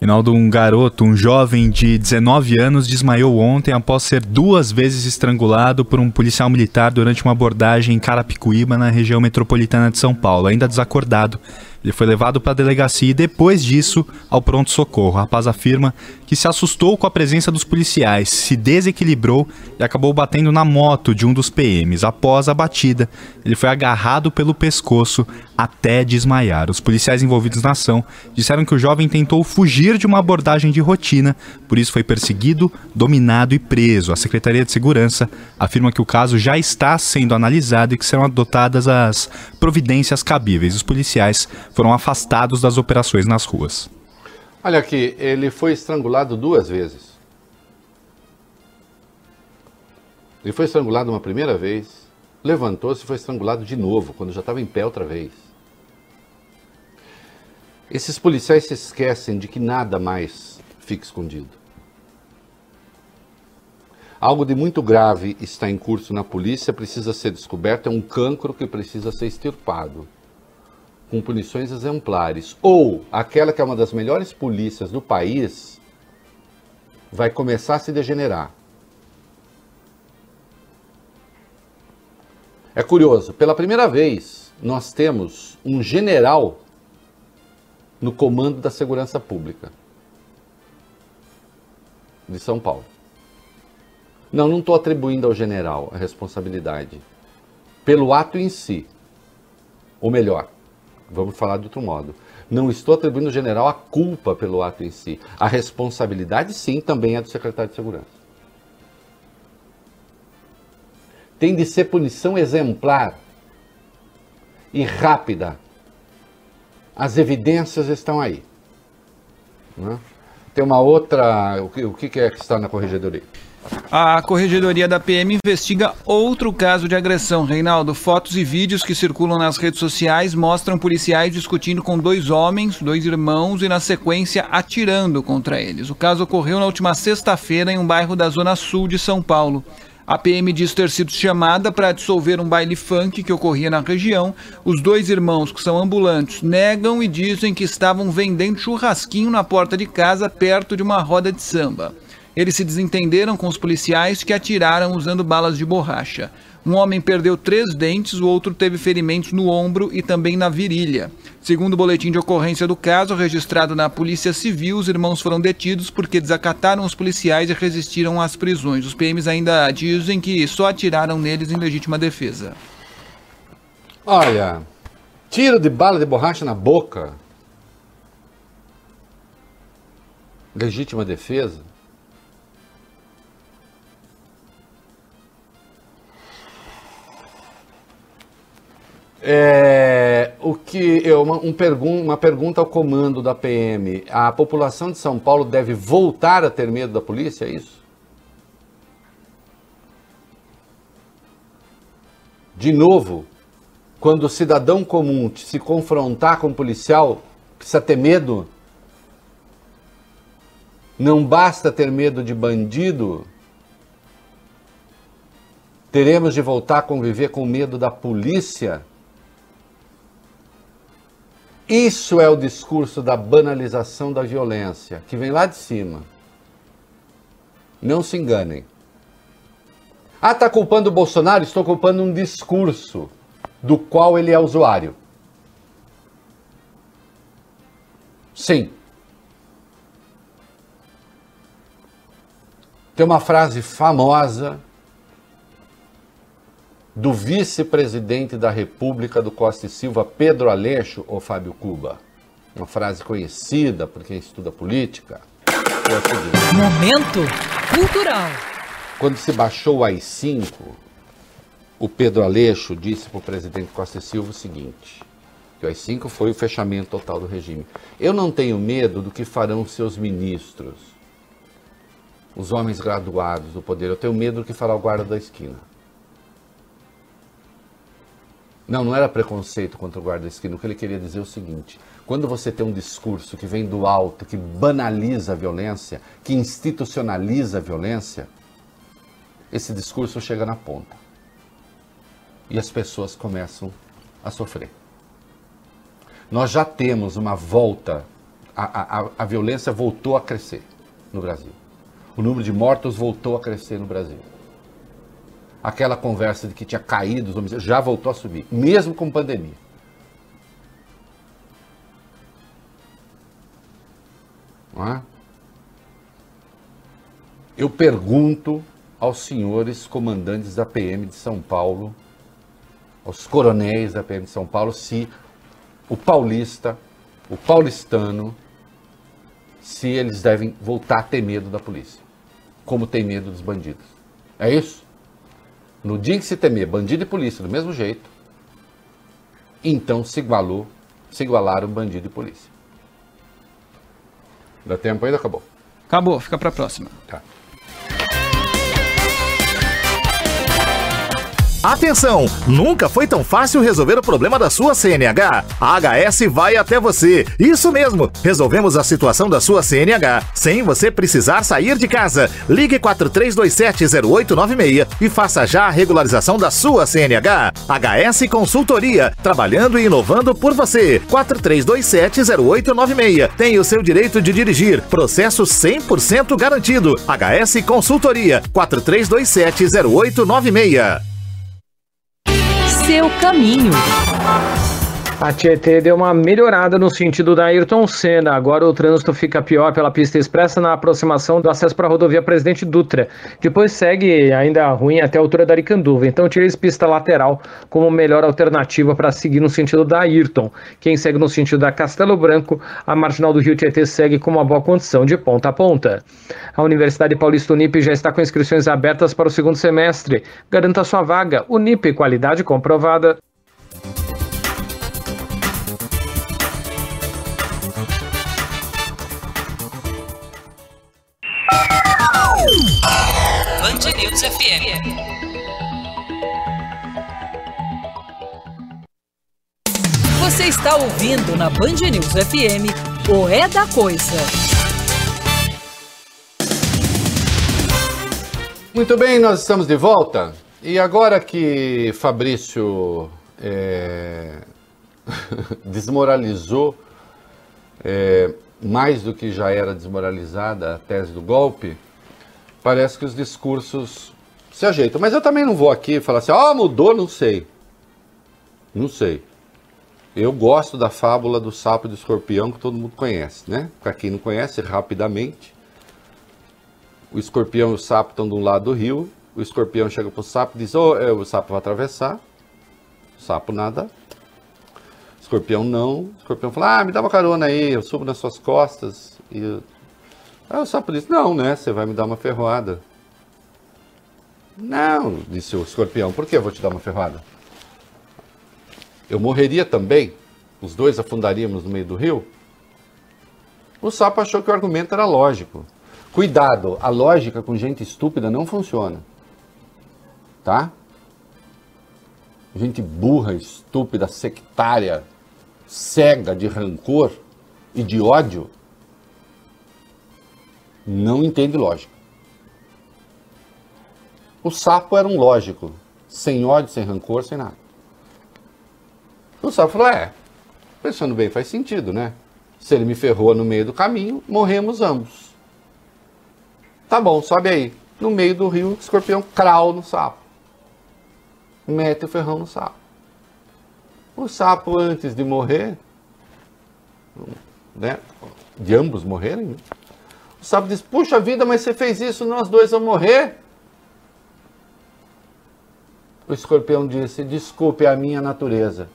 Reinaldo, um garoto, um jovem de 19 anos, desmaiou ontem após ser duas vezes estrangulado por um policial militar durante uma abordagem em Carapicuíba, na região metropolitana de São Paulo, ainda desacordado. Ele foi levado para a delegacia e depois disso ao pronto-socorro. O rapaz afirma que se assustou com a presença dos policiais, se desequilibrou e acabou batendo na moto de um dos PMs. Após a batida, ele foi agarrado pelo pescoço até desmaiar. Os policiais envolvidos na ação disseram que o jovem tentou fugir de uma abordagem de rotina, por isso foi perseguido, dominado e preso. A Secretaria de Segurança afirma que o caso já está sendo analisado e que serão adotadas as providências cabíveis. Os policiais foram afastados das operações nas ruas. Olha aqui, ele foi estrangulado duas vezes. Ele foi estrangulado uma primeira vez, levantou-se e foi estrangulado de novo, quando já estava em pé outra vez. Esses policiais se esquecem de que nada mais fica escondido. Algo de muito grave está em curso na polícia, precisa ser descoberto, é um cancro que precisa ser extirpado com punições exemplares, ou aquela que é uma das melhores polícias do país, vai começar a se degenerar. É curioso, pela primeira vez nós temos um general no comando da segurança pública de São Paulo. Não, não estou atribuindo ao general a responsabilidade pelo ato em si. Ou melhor, vamos falar de outro modo. Não estou atribuindo ao general a culpa pelo ato em si. A responsabilidade, sim, também é do secretário de Segurança. Tem de ser punição exemplar e rápida. As evidências estão aí. Né? Tem uma outra. O que, o que é que está na corregedoria? A Corregedoria da PM investiga outro caso de agressão. Reinaldo, fotos e vídeos que circulam nas redes sociais mostram policiais discutindo com dois homens, dois irmãos, e na sequência atirando contra eles. O caso ocorreu na última sexta-feira em um bairro da Zona Sul de São Paulo. A PM diz ter sido chamada para dissolver um baile funk que ocorria na região. Os dois irmãos, que são ambulantes, negam e dizem que estavam vendendo churrasquinho na porta de casa perto de uma roda de samba. Eles se desentenderam com os policiais que atiraram usando balas de borracha. Um homem perdeu três dentes, o outro teve ferimentos no ombro e também na virilha. Segundo o boletim de ocorrência do caso, registrado na Polícia Civil, os irmãos foram detidos porque desacataram os policiais e resistiram às prisões. Os PMs ainda dizem que só atiraram neles em legítima defesa. Olha, tiro de bala de borracha na boca. Legítima defesa? É, o que eu, uma, um pergun uma pergunta ao comando da PM: a população de São Paulo deve voltar a ter medo da polícia? É isso? De novo, quando o cidadão comum se confrontar com o policial, precisa ter medo? Não basta ter medo de bandido? Teremos de voltar a conviver com medo da polícia? Isso é o discurso da banalização da violência, que vem lá de cima. Não se enganem. Ah, está culpando o Bolsonaro? Estou culpando um discurso do qual ele é usuário. Sim. Tem uma frase famosa do vice-presidente da República do Costa e Silva, Pedro Aleixo ou Fábio Cuba? Uma frase conhecida por quem estuda política. É Momento cultural. Quando se baixou o AI-5, o Pedro Aleixo disse para o presidente Costa e Silva o seguinte: que o AI-5 foi o fechamento total do regime. Eu não tenho medo do que farão seus ministros, os homens graduados do poder. Eu tenho medo do que fará o guarda da esquina. Não, não era preconceito contra o guarda da esquina. O que ele queria dizer é o seguinte: quando você tem um discurso que vem do alto, que banaliza a violência, que institucionaliza a violência, esse discurso chega na ponta. E as pessoas começam a sofrer. Nós já temos uma volta, a, a, a violência voltou a crescer no Brasil. O número de mortos voltou a crescer no Brasil aquela conversa de que tinha caído os homicídios, já voltou a subir, mesmo com pandemia. É? Eu pergunto aos senhores comandantes da PM de São Paulo, aos coronéis da PM de São Paulo, se o paulista, o paulistano, se eles devem voltar a ter medo da polícia, como tem medo dos bandidos. É isso? No dia em que se temer bandido e polícia do mesmo jeito, então se igualou, se igualaram bandido e polícia. Dá tempo ainda? Acabou. Acabou, fica para a próxima. Tá. Atenção! Nunca foi tão fácil resolver o problema da sua CNH. A HS vai até você. Isso mesmo! Resolvemos a situação da sua CNH sem você precisar sair de casa. Ligue 43270896 e faça já a regularização da sua CNH. HS Consultoria, trabalhando e inovando por você. 43270896. Tem o seu direito de dirigir. Processo 100% garantido. HS Consultoria, 43270896. Seu caminho. A Tietê deu uma melhorada no sentido da Ayrton Senna. Agora o trânsito fica pior pela pista expressa na aproximação do acesso para a rodovia Presidente Dutra. Depois segue ainda ruim até a altura da Aricanduva. Então utilize pista lateral como melhor alternativa para seguir no sentido da Ayrton. Quem segue no sentido da Castelo Branco, a marginal do Rio Tietê segue com uma boa condição de ponta a ponta. A Universidade Paulista Unip já está com inscrições abertas para o segundo semestre. Garanta sua vaga. Unip, qualidade comprovada. News FM. Você está ouvindo na Band News FM o É da Coisa. Muito bem, nós estamos de volta. E agora que Fabrício é, desmoralizou é, mais do que já era desmoralizada a tese do golpe, parece que os discursos se ajeitam. Mas eu também não vou aqui falar assim, ó, oh, mudou, não sei. Não sei. Eu gosto da fábula do sapo e do escorpião que todo mundo conhece, né? Para quem não conhece, rapidamente. O escorpião e o sapo estão de um lado do rio. O escorpião chega para o sapo e diz: oh, o sapo vai atravessar. O sapo nada. Escorpião não. Escorpião fala: Ah, me dá uma carona aí, eu subo nas suas costas. E o sapo disse, não, né? Você vai me dar uma ferroada. Não, disse o escorpião, por que eu vou te dar uma ferroada? Eu morreria também, os dois afundaríamos no meio do rio. O sapo achou que o argumento era lógico. Cuidado, a lógica com gente estúpida não funciona. Tá? Gente burra, estúpida, sectária, cega de rancor e de ódio não entende lógica. O sapo era um lógico, sem ódio, sem rancor, sem nada. O sapo falou: é, pensando bem, faz sentido, né? Se ele me ferrou no meio do caminho, morremos ambos. Tá bom, sobe aí. No meio do rio, o escorpião crau no sapo. Mete o ferrão no sapo. O sapo, antes de morrer, né, de ambos morrerem, né? O sapo diz: Puxa vida, mas você fez isso, nós dois vamos morrer. O escorpião disse: Desculpe, a minha natureza.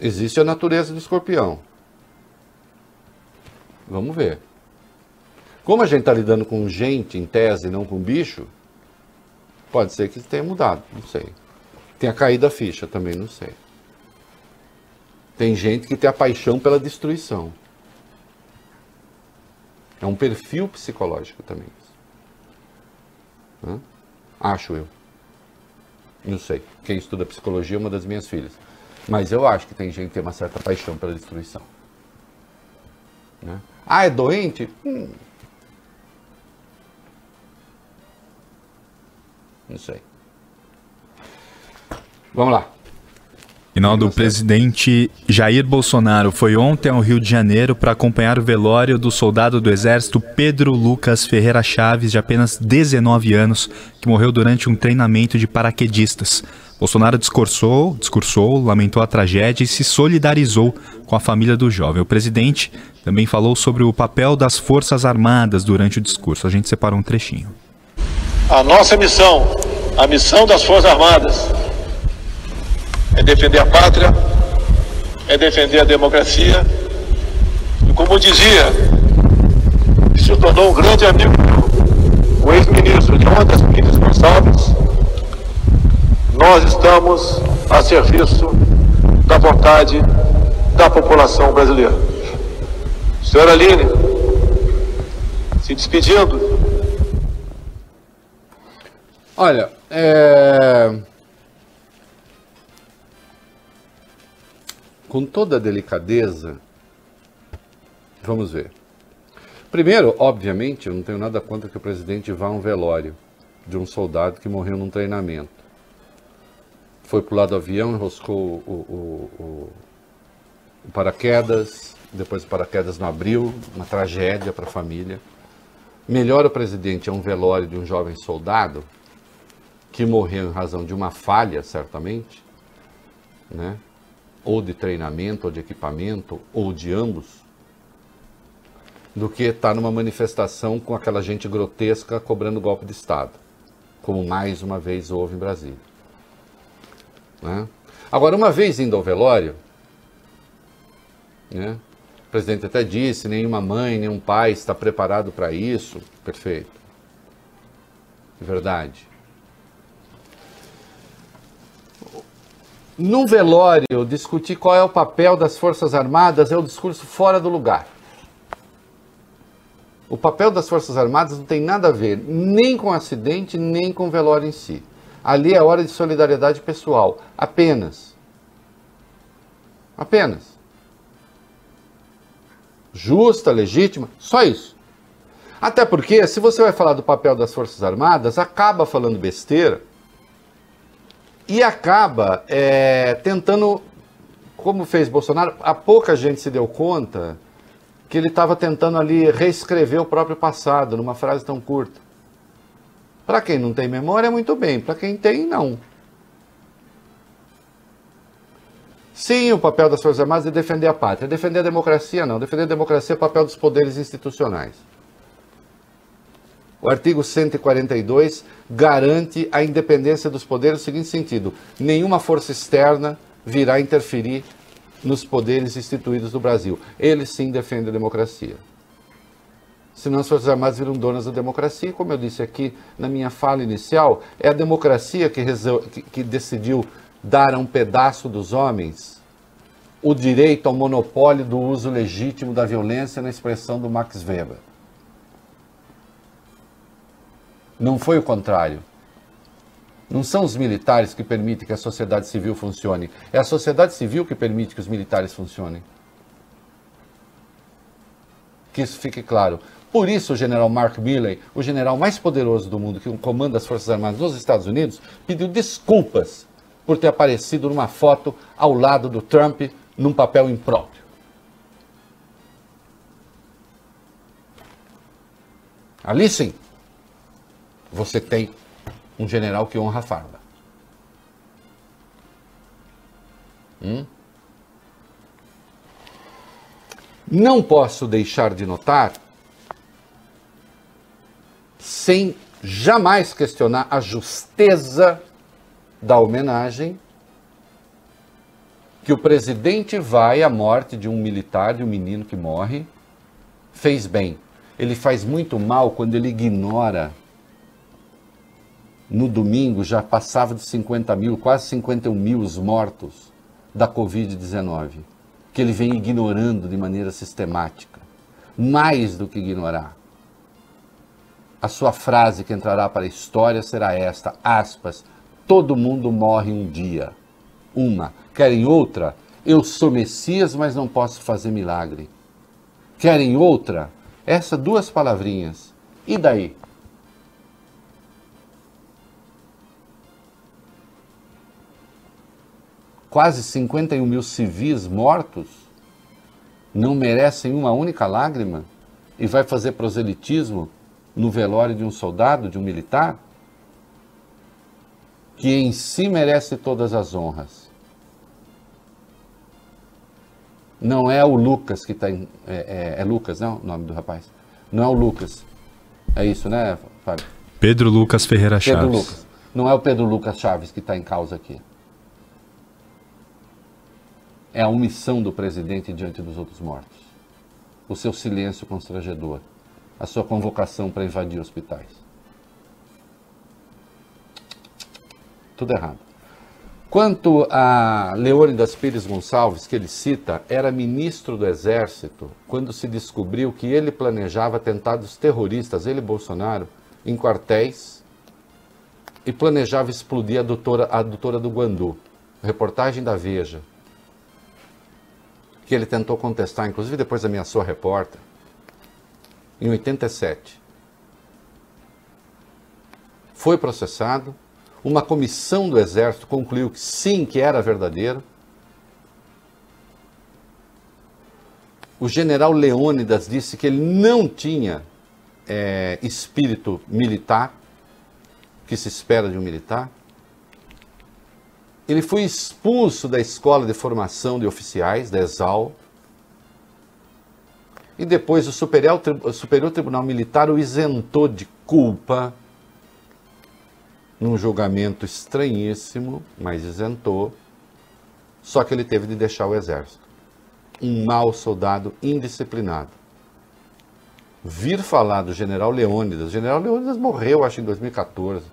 Existe a natureza do escorpião. Vamos ver. Como a gente está lidando com gente, em tese, não com bicho, pode ser que tenha mudado, não sei. Tenha caído a ficha também, não sei. Tem gente que tem a paixão pela destruição. É um perfil psicológico também. Acho eu. Não sei. Quem estuda psicologia é uma das minhas filhas. Mas eu acho que tem gente que tem uma certa paixão pela destruição. Né? Ah, é doente? Hum. Não sei. Vamos lá. Rinaldo, o presidente Jair Bolsonaro foi ontem ao Rio de Janeiro para acompanhar o velório do soldado do Exército Pedro Lucas Ferreira Chaves, de apenas 19 anos, que morreu durante um treinamento de paraquedistas. Bolsonaro discursou, discursou, lamentou a tragédia e se solidarizou com a família do jovem. O presidente também falou sobre o papel das Forças Armadas durante o discurso. A gente separou um trechinho. A nossa missão, a missão das Forças Armadas, é defender a pátria, é defender a democracia. E como dizia, se tornou um grande amigo, o ex-ministro de das Minas Gonçalves, nós estamos a serviço da vontade da população brasileira. Senhora Aline, se despedindo. Olha, é... com toda a delicadeza, vamos ver. Primeiro, obviamente, eu não tenho nada contra que o presidente vá a um velório de um soldado que morreu num treinamento. Foi para o lado do avião, enroscou o, o, o, o paraquedas, depois o paraquedas não abriu, uma tragédia para a família. Melhor o presidente é um velório de um jovem soldado que morreu em razão de uma falha, certamente, né? ou de treinamento, ou de equipamento, ou de ambos, do que estar tá numa manifestação com aquela gente grotesca cobrando golpe de Estado, como mais uma vez houve em Brasília. Né? Agora, uma vez indo ao velório, né, o presidente até disse: nenhuma mãe, nenhum pai está preparado para isso. Perfeito. Verdade. No velório, discutir qual é o papel das Forças Armadas é um discurso fora do lugar. O papel das Forças Armadas não tem nada a ver nem com o acidente, nem com o velório em si. Ali é hora de solidariedade pessoal, apenas. Apenas. Justa, legítima, só isso. Até porque, se você vai falar do papel das Forças Armadas, acaba falando besteira e acaba é, tentando, como fez Bolsonaro, há pouca gente se deu conta que ele estava tentando ali reescrever o próprio passado numa frase tão curta. Para quem não tem memória, muito bem, para quem tem, não. Sim, o papel das Forças Armadas é defender a pátria. Defender a democracia, não. Defender a democracia é o papel dos poderes institucionais. O artigo 142 garante a independência dos poderes no seguinte sentido: nenhuma força externa virá interferir nos poderes instituídos do Brasil. Eles sim defendem a democracia. Senão as Forças Armadas viram donas da democracia. Como eu disse aqui na minha fala inicial, é a democracia que, que decidiu dar a um pedaço dos homens o direito ao monopólio do uso legítimo da violência na expressão do Max Weber. Não foi o contrário. Não são os militares que permitem que a sociedade civil funcione. É a sociedade civil que permite que os militares funcionem. Que isso fique claro. Por isso, o general Mark Milley, o general mais poderoso do mundo, que comanda as Forças Armadas nos Estados Unidos, pediu desculpas por ter aparecido numa foto ao lado do Trump num papel impróprio. Ali sim, você tem um general que honra a farda. Hum? Não posso deixar de notar, sem jamais questionar a justeza da homenagem, que o presidente vai à morte de um militar, de um menino que morre, fez bem. Ele faz muito mal quando ele ignora no domingo já passava de 50 mil, quase 51 mil os mortos da Covid-19, que ele vem ignorando de maneira sistemática. Mais do que ignorar. A sua frase que entrará para a história será esta, aspas, todo mundo morre um dia. Uma. Querem outra? Eu sou Messias, mas não posso fazer milagre. Querem outra? Essas duas palavrinhas. E daí? Quase 51 mil civis mortos, não merecem uma única lágrima e vai fazer proselitismo no velório de um soldado, de um militar, que em si merece todas as honras. Não é o Lucas que está em. É, é, é, Lucas, não? O nome do rapaz. Não é o Lucas. É isso, né, Fábio? Pedro Lucas Ferreira Chaves. Pedro Lucas. Não é o Pedro Lucas Chaves que está em causa aqui é a omissão do presidente diante dos outros mortos, o seu silêncio constrangedor, a sua convocação para invadir hospitais. Tudo errado. Quanto a Leônidas Pires Gonçalves, que ele cita, era ministro do Exército quando se descobriu que ele planejava atentados terroristas, ele Bolsonaro, em quartéis e planejava explodir a doutora, a doutora do Guandu. Reportagem da Veja, que ele tentou contestar, inclusive depois ameaçou a repórter, em 87. Foi processado, uma comissão do Exército concluiu que sim, que era verdadeiro. O general Leônidas disse que ele não tinha é, espírito militar, que se espera de um militar. Ele foi expulso da escola de formação de oficiais, da ESAL. E depois o Superior, o Superior Tribunal Militar o isentou de culpa num julgamento estranhíssimo, mas isentou. Só que ele teve de deixar o exército. Um mau soldado indisciplinado. Vir falar do general Leônidas. O general Leônidas morreu, acho, em 2014.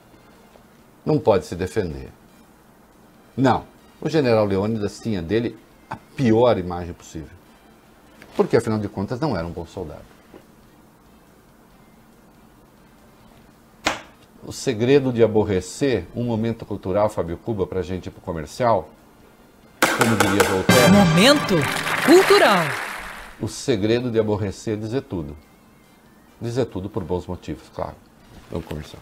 Não pode se defender. Não. O general Leônidas tinha dele a pior imagem possível. Porque, afinal de contas, não era um bom soldado. O segredo de aborrecer, um momento cultural, Fábio Cuba, para a gente ir para o comercial, como diria Voltaire. Momento cultural. O segredo de aborrecer é dizer tudo. Dizer tudo por bons motivos, claro. Vamos comercial.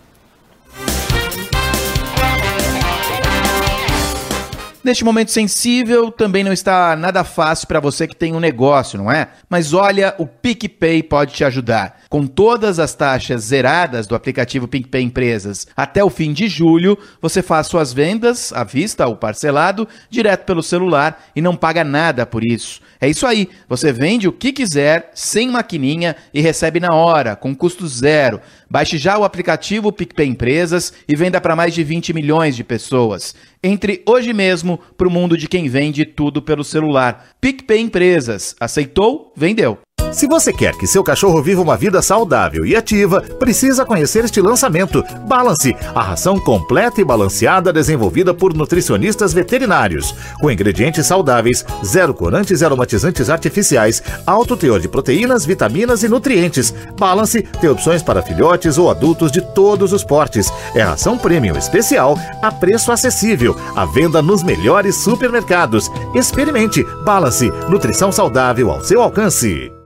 Neste momento sensível, também não está nada fácil para você que tem um negócio, não é? Mas olha, o PicPay pode te ajudar. Com todas as taxas zeradas do aplicativo PicPay Empresas até o fim de julho, você faz suas vendas à vista ou parcelado direto pelo celular e não paga nada por isso. É isso aí, você vende o que quiser, sem maquininha e recebe na hora, com custo zero. Baixe já o aplicativo PicPay Empresas e venda para mais de 20 milhões de pessoas. Entre hoje mesmo para o mundo de quem vende tudo pelo celular. PicPay Empresas. Aceitou? Vendeu. Se você quer que seu cachorro viva uma vida saudável e ativa, precisa conhecer este lançamento. Balance, a ração completa e balanceada desenvolvida por nutricionistas veterinários, com ingredientes saudáveis, zero corantes e aromatizantes artificiais, alto teor de proteínas, vitaminas e nutrientes. Balance tem opções para filhotes ou adultos de todos os portes. É ração premium especial a preço acessível, à venda nos melhores supermercados. Experimente Balance, nutrição saudável ao seu alcance.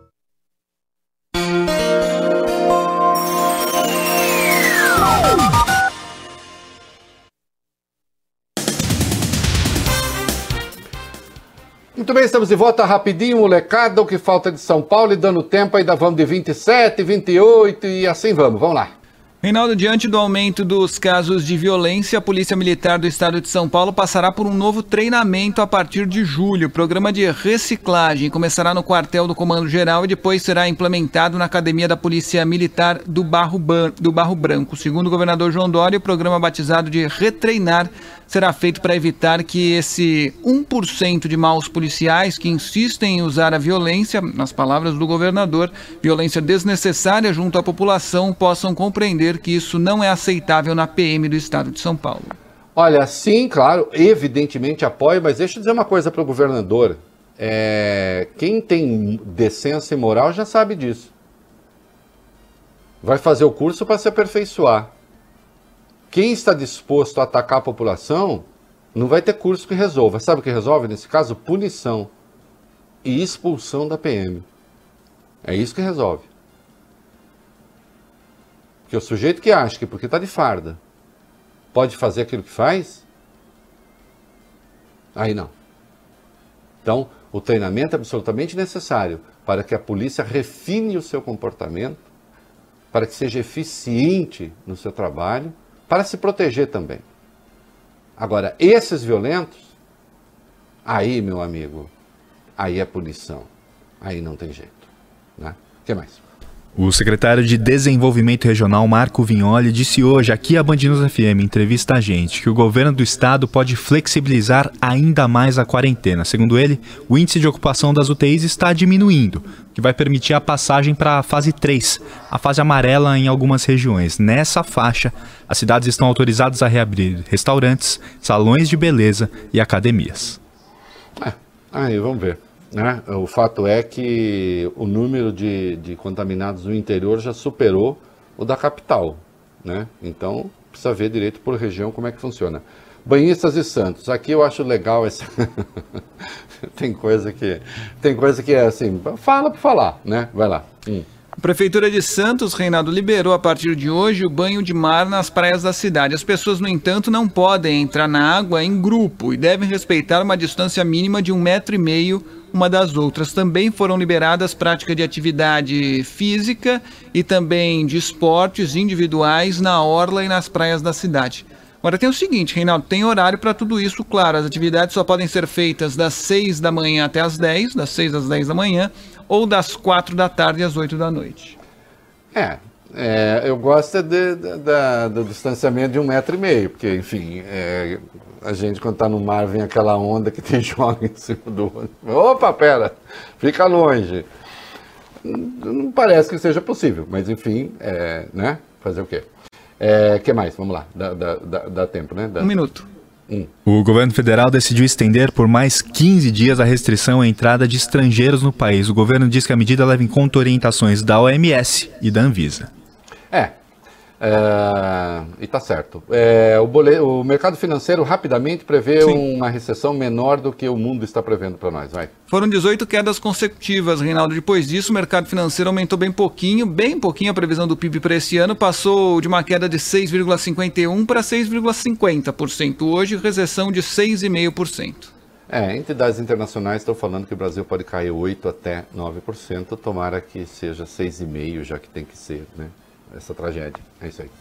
Muito bem, estamos de volta rapidinho, molecada. O que falta de São Paulo e dando tempo, ainda vamos de 27, 28 e assim vamos. Vamos lá. Reinaldo, diante do aumento dos casos de violência, a Polícia Militar do Estado de São Paulo passará por um novo treinamento a partir de julho. O programa de reciclagem começará no quartel do Comando Geral e depois será implementado na Academia da Polícia Militar do Barro, do Barro Branco. Segundo o governador João Dória, o programa batizado de Retreinar será feito para evitar que esse 1% de maus policiais que insistem em usar a violência, nas palavras do governador, violência desnecessária junto à população, possam compreender que isso não é aceitável na PM do estado de São Paulo. Olha, sim, claro, evidentemente apoio, mas deixa eu dizer uma coisa para o governador. É, quem tem decência e moral já sabe disso. Vai fazer o curso para se aperfeiçoar. Quem está disposto a atacar a população não vai ter curso que resolva. Sabe o que resolve nesse caso? Punição e expulsão da PM. É isso que resolve. Porque o sujeito que acha que porque está de farda pode fazer aquilo que faz, aí não. Então, o treinamento é absolutamente necessário para que a polícia refine o seu comportamento, para que seja eficiente no seu trabalho para se proteger também. Agora, esses violentos, aí, meu amigo, aí é punição. Aí não tem jeito. Né? O que mais? O secretário de Desenvolvimento Regional, Marco Vignoli, disse hoje aqui à Band News FM, entrevista a gente, que o governo do estado pode flexibilizar ainda mais a quarentena. Segundo ele, o índice de ocupação das UTIs está diminuindo, o que vai permitir a passagem para a fase 3, a fase amarela em algumas regiões. Nessa faixa, as cidades estão autorizadas a reabrir restaurantes, salões de beleza e academias. É, aí vamos ver. Né? O fato é que o número de, de contaminados no interior já superou o da capital. Né? Então, precisa ver direito por região como é que funciona. Banhistas e Santos. Aqui eu acho legal essa. tem coisa que tem coisa que é assim, fala para falar, né? Vai lá. Hum. A Prefeitura de Santos, Reinaldo, liberou a partir de hoje o banho de mar nas praias da cidade. As pessoas, no entanto, não podem entrar na água em grupo e devem respeitar uma distância mínima de um metro e meio uma das outras. Também foram liberadas práticas de atividade física e também de esportes individuais na orla e nas praias da cidade. Agora tem o seguinte, Reinaldo, tem horário para tudo isso, claro. As atividades só podem ser feitas das 6 da manhã até as 10, das 6 às 10 da manhã, ou das 4 da tarde às 8 da noite. É, é eu gosto de, de, de, do distanciamento de um metro e meio, porque, enfim, é, a gente quando está no mar vem aquela onda que tem joga em cima do outro. Opa, pera, fica longe. Não parece que seja possível, mas enfim, é, né? Fazer o quê? É, que mais? Vamos lá, dá, dá, dá, dá tempo, né? Dá... Um minuto. Hum. O governo federal decidiu estender por mais 15 dias a restrição à entrada de estrangeiros no país. O governo diz que a medida leva em conta orientações da OMS e da Anvisa. É, e tá certo. É, o, boleto, o, mercado financeiro rapidamente prevê Sim. uma recessão menor do que o mundo está prevendo para nós. Vai. Foram 18 quedas consecutivas, Reinaldo. Depois disso, o mercado financeiro aumentou bem pouquinho, bem pouquinho a previsão do PIB para esse ano. Passou de uma queda de 6,51% para 6,50%. Hoje, recessão de 6,5%. É, entidades internacionais estão falando que o Brasil pode cair 8 até 9%. Tomara que seja 6,5%, já que tem que ser, né? Essa tragédia. É isso aí.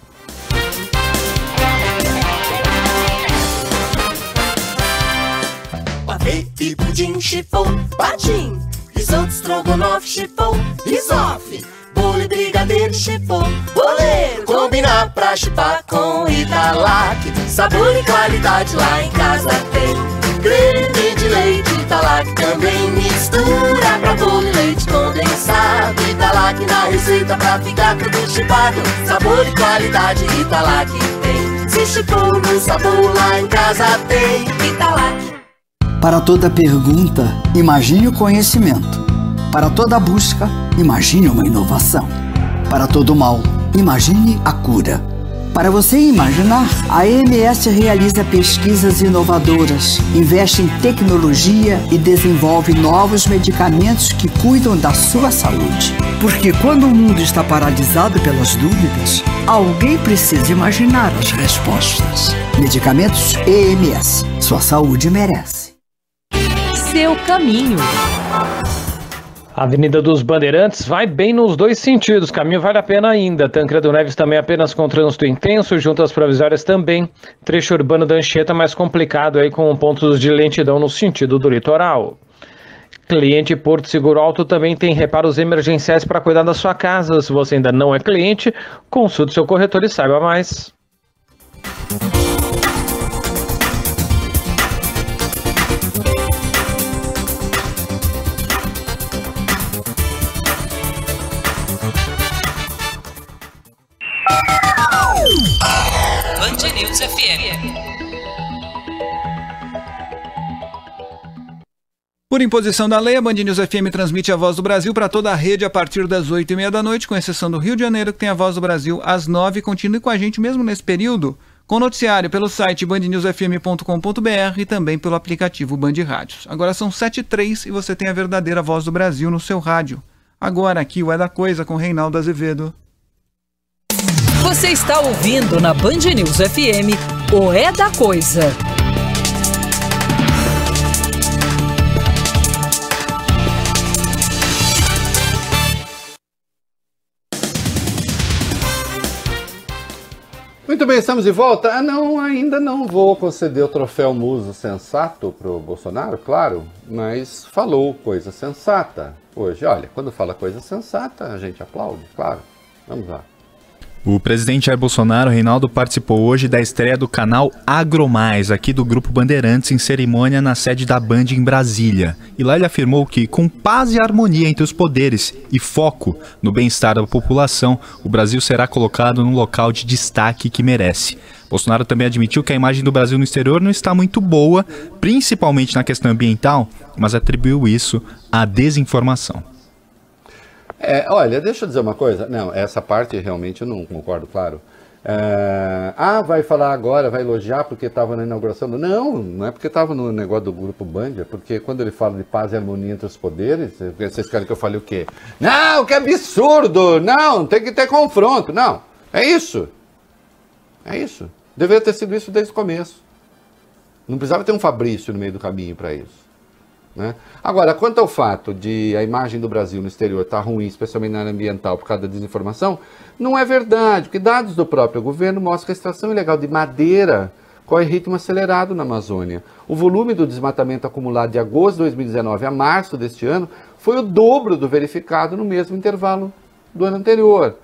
Pavê e pudim chifou, patim. Risoto, estrogonofe, chifou, risofe. Bolo e brigadeiro, chifou, boleiro. Combinar pra chipar com Italac. Sabor e qualidade lá em casa tem. Creme de leite Italac também mistura Pra e leite condensado. Italac na receita pra ficar tudo chipado. Sabor e qualidade Italac tem. Se chipou no sabor lá em casa tem. Italac. Para toda pergunta, imagine o conhecimento. Para toda busca, imagine uma inovação. Para todo mal, imagine a cura para você imaginar, a EMS realiza pesquisas inovadoras, investe em tecnologia e desenvolve novos medicamentos que cuidam da sua saúde. Porque quando o mundo está paralisado pelas dúvidas, alguém precisa imaginar as respostas. Medicamentos EMS. Sua saúde merece. Seu caminho. A Avenida dos Bandeirantes vai bem nos dois sentidos, caminho vale a pena ainda. Tancredo Neves também apenas com trânsito intenso, junto às provisórias também. Trecho urbano da Anchieta mais complicado aí com pontos de lentidão no sentido do litoral. Cliente Porto Seguro Alto também tem reparos emergenciais para cuidar da sua casa. Se você ainda não é cliente, consulte seu corretor e saiba mais. FM. Por imposição da lei, a Band News FM transmite a Voz do Brasil para toda a rede a partir das 8 e meia da noite, com exceção do Rio de Janeiro, que tem a Voz do Brasil às 9 Continue com a gente mesmo nesse período, com noticiário pelo site bandnewsfm.com.br e também pelo aplicativo Band Rádios. Agora são 7 e 3 e você tem a verdadeira Voz do Brasil no seu rádio. Agora aqui o É da Coisa com Reinaldo Azevedo. Você está ouvindo na Band News FM o É da Coisa. Muito bem, estamos de volta. Ah, não, ainda não vou conceder o troféu Muso Sensato para o Bolsonaro, claro, mas falou coisa sensata hoje. Olha, quando fala coisa sensata, a gente aplaude, claro. Vamos lá. O presidente Jair Bolsonaro, Reinaldo, participou hoje da estreia do canal Agromais, aqui do Grupo Bandeirantes, em cerimônia na sede da Band em Brasília. E lá ele afirmou que, com paz e harmonia entre os poderes e foco no bem-estar da população, o Brasil será colocado num local de destaque que merece. Bolsonaro também admitiu que a imagem do Brasil no exterior não está muito boa, principalmente na questão ambiental, mas atribuiu isso à desinformação. É, olha, deixa eu dizer uma coisa. Não, essa parte realmente eu não concordo, claro. É, ah, vai falar agora, vai elogiar porque estava na inauguração. Não, não é porque estava no negócio do grupo Band, é porque quando ele fala de paz e harmonia entre os poderes, vocês querem que eu fale o quê? Não, que absurdo! Não, tem que ter confronto. Não, é isso. É isso. Deveria ter sido isso desde o começo. Não precisava ter um Fabrício no meio do caminho para isso. Né? Agora, quanto ao fato de a imagem do Brasil no exterior estar tá ruim, especialmente na área ambiental, por causa da desinformação, não é verdade, porque dados do próprio governo mostram que a extração ilegal de madeira corre ritmo acelerado na Amazônia. O volume do desmatamento acumulado de agosto de 2019 a março deste ano foi o dobro do verificado no mesmo intervalo do ano anterior,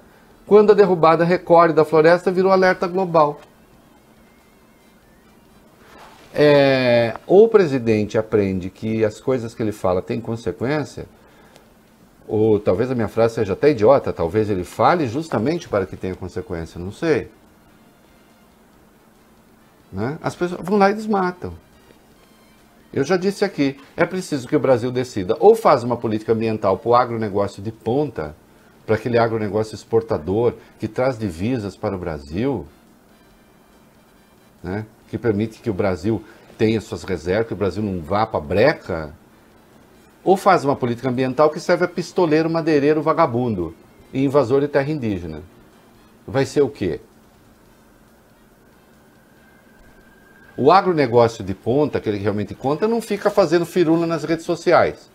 quando a derrubada recorde da floresta virou alerta global é, ou o presidente aprende que as coisas que ele fala têm consequência, ou talvez a minha frase seja até idiota, talvez ele fale justamente para que tenha consequência, não sei. Né? As pessoas vão lá e desmatam. Eu já disse aqui, é preciso que o Brasil decida ou faz uma política ambiental para o agronegócio de ponta, para aquele agronegócio exportador que traz divisas para o Brasil, né? Que permite que o Brasil tenha suas reservas, que o Brasil não vá para breca, ou faz uma política ambiental que serve a pistoleiro, madeireiro, vagabundo e invasor de terra indígena. Vai ser o quê? O agronegócio de ponta, que ele realmente conta, não fica fazendo firula nas redes sociais.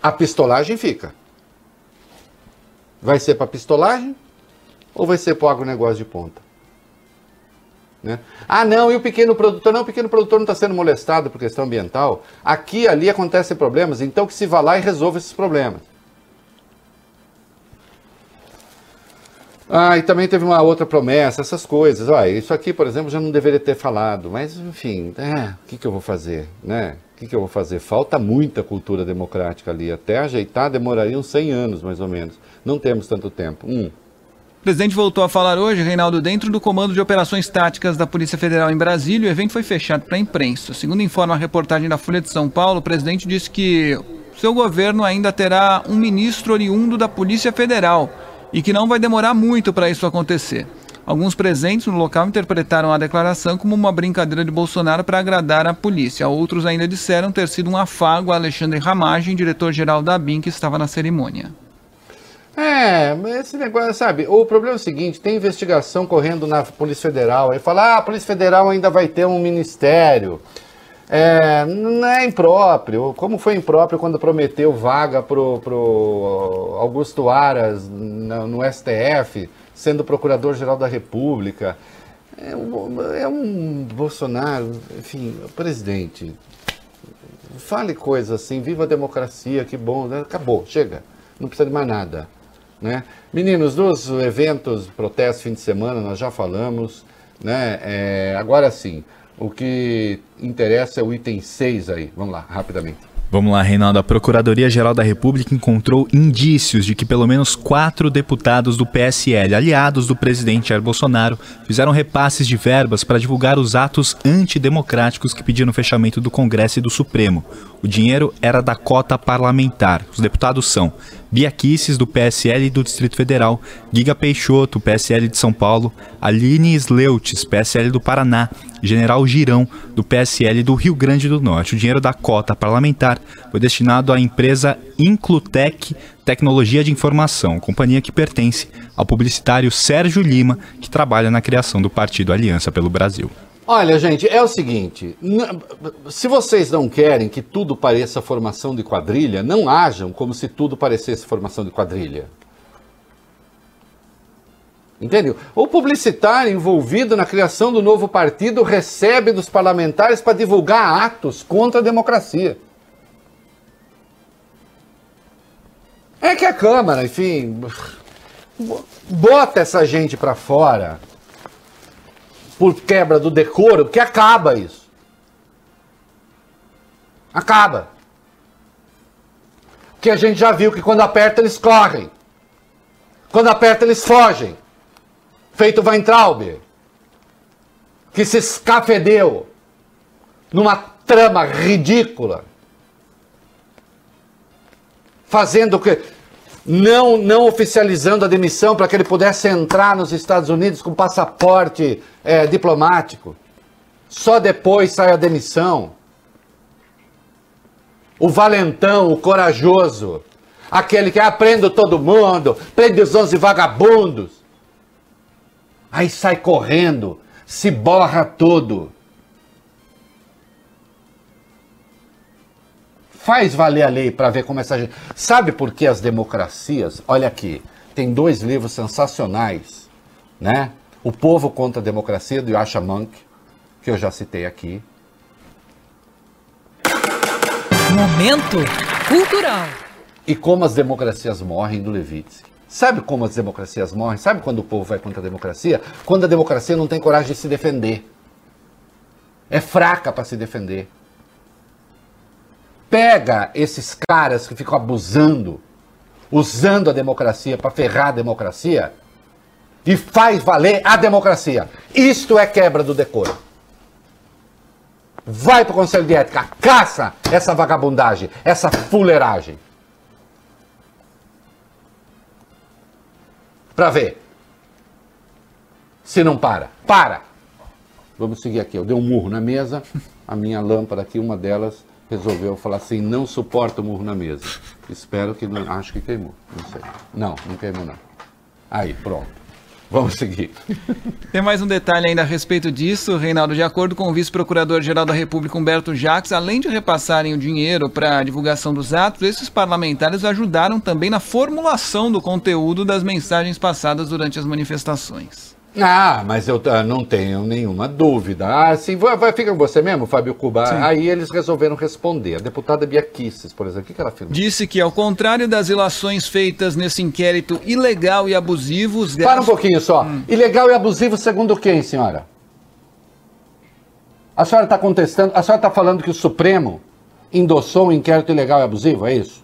A pistolagem fica. Vai ser para pistolagem ou vai ser para o agronegócio de ponta? Né? Ah, não, e o pequeno produtor? Não, o pequeno produtor não está sendo molestado por questão ambiental. Aqui ali acontecem problemas, então que se vá lá e resolva esses problemas. Ah, e também teve uma outra promessa, essas coisas. Olha, isso aqui, por exemplo, já não deveria ter falado, mas enfim, é, o que, que eu vou fazer? Né? O que, que eu vou fazer? Falta muita cultura democrática ali. Até ajeitar demoraria uns 100 anos, mais ou menos. Não temos tanto tempo. Um. O presidente voltou a falar hoje, Reinaldo, dentro do Comando de Operações Táticas da Polícia Federal em Brasília. O evento foi fechado para a imprensa. Segundo informa a reportagem da Folha de São Paulo, o presidente disse que seu governo ainda terá um ministro oriundo da Polícia Federal e que não vai demorar muito para isso acontecer. Alguns presentes no local interpretaram a declaração como uma brincadeira de Bolsonaro para agradar a polícia. Outros ainda disseram ter sido um afago a Alexandre Ramagem, diretor-geral da BIM, que estava na cerimônia. É, esse negócio, sabe? O problema é o seguinte: tem investigação correndo na Polícia Federal. Aí fala, ah, a Polícia Federal ainda vai ter um ministério. É, não é impróprio. Como foi impróprio quando prometeu vaga pro, pro Augusto Aras no, no STF, sendo Procurador-Geral da República. É um, é um Bolsonaro, enfim, presidente. Fale coisas assim, viva a democracia, que bom. Né? Acabou, chega. Não precisa de mais nada. Né? Meninos, dos eventos, protestos, fim de semana, nós já falamos. Né? É, agora sim, o que interessa é o item 6 aí. Vamos lá, rapidamente. Vamos lá, Reinaldo. A Procuradoria-Geral da República encontrou indícios de que pelo menos quatro deputados do PSL, aliados do presidente Jair Bolsonaro, fizeram repasses de verbas para divulgar os atos antidemocráticos que pediram o fechamento do Congresso e do Supremo. O dinheiro era da cota parlamentar. Os deputados são Bia Kicis, do PSL do Distrito Federal, Giga Peixoto, PSL de São Paulo, Aline Sleutes, PSL do Paraná, General Girão, do PSL do Rio Grande do Norte. O dinheiro da cota parlamentar foi destinado à empresa Inclutec Tecnologia de Informação, companhia que pertence ao publicitário Sérgio Lima, que trabalha na criação do Partido Aliança pelo Brasil. Olha, gente, é o seguinte: se vocês não querem que tudo pareça formação de quadrilha, não ajam como se tudo parecesse formação de quadrilha. Entendeu? O publicitário envolvido na criação do novo partido recebe dos parlamentares para divulgar atos contra a democracia. É que a Câmara, enfim, bota essa gente para fora por quebra do decoro, que acaba isso. Acaba. Que a gente já viu que quando aperta eles correm. Quando aperta eles fogem. Feito Weintraub. Que se escafedeu numa trama ridícula. Fazendo o que não, não oficializando a demissão para que ele pudesse entrar nos Estados Unidos com passaporte é, diplomático. Só depois sai a demissão. O valentão, o corajoso, aquele que aprende todo mundo, prende os onze vagabundos. Aí sai correndo, se borra todo. Faz valer a lei para ver como essa gente. Sabe por que as democracias? Olha aqui, tem dois livros sensacionais, né? O Povo contra a Democracia, do Yasha Monk, que eu já citei aqui. Momento cultural. E como as democracias morrem, do Levitsky. Sabe como as democracias morrem? Sabe quando o povo vai contra a democracia? Quando a democracia não tem coragem de se defender. É fraca para se defender pega esses caras que ficam abusando, usando a democracia para ferrar a democracia e faz valer a democracia. Isto é quebra do decoro. Vai para o Conselho de Ética, caça essa vagabundagem, essa fuleiragem. Para ver se não para. Para! Vamos seguir aqui. Eu dei um murro na mesa, a minha lâmpada aqui, uma delas resolveu falar assim, não suporta o murro na mesa. Espero que não. Acho que queimou. Não sei. Não, não queimou não. Aí, pronto. Vamos seguir. Tem mais um detalhe ainda a respeito disso, Reinaldo. De acordo com o vice-procurador-geral da República, Humberto Jacques, além de repassarem o dinheiro para a divulgação dos atos, esses parlamentares ajudaram também na formulação do conteúdo das mensagens passadas durante as manifestações. Ah, mas eu uh, não tenho nenhuma dúvida. Ah, sim, vai, vai, fica com você mesmo, Fábio Cuba. Sim. Aí eles resolveram responder. A deputada Bia Kisses, por exemplo, o que, ela afirmou? Disse que, ao contrário das ilações feitas nesse inquérito ilegal e abusivo... Os Para um pouquinho só. Hum. Ilegal e abusivo segundo quem, senhora? A senhora está contestando, a senhora está falando que o Supremo endossou um inquérito ilegal e abusivo, é isso?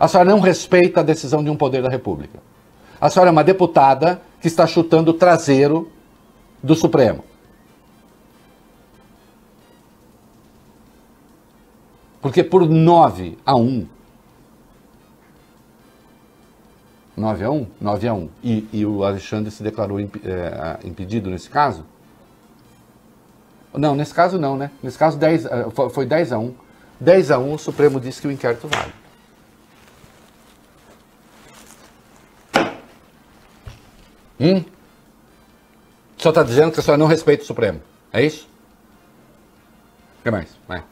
A senhora não respeita a decisão de um poder da República. A senhora é uma deputada que está chutando o traseiro do Supremo. Porque por 9 a 1. 9 a 1? 9 a 1. E, e o Alexandre se declarou imp, é, impedido nesse caso? Não, nesse caso não, né? Nesse caso 10, é, foi 10 a 1. 10 a 1 o Supremo disse que o inquérito vale. Hum? Só está dizendo que a senhora não respeita o Supremo. É isso? O que mais? Vai.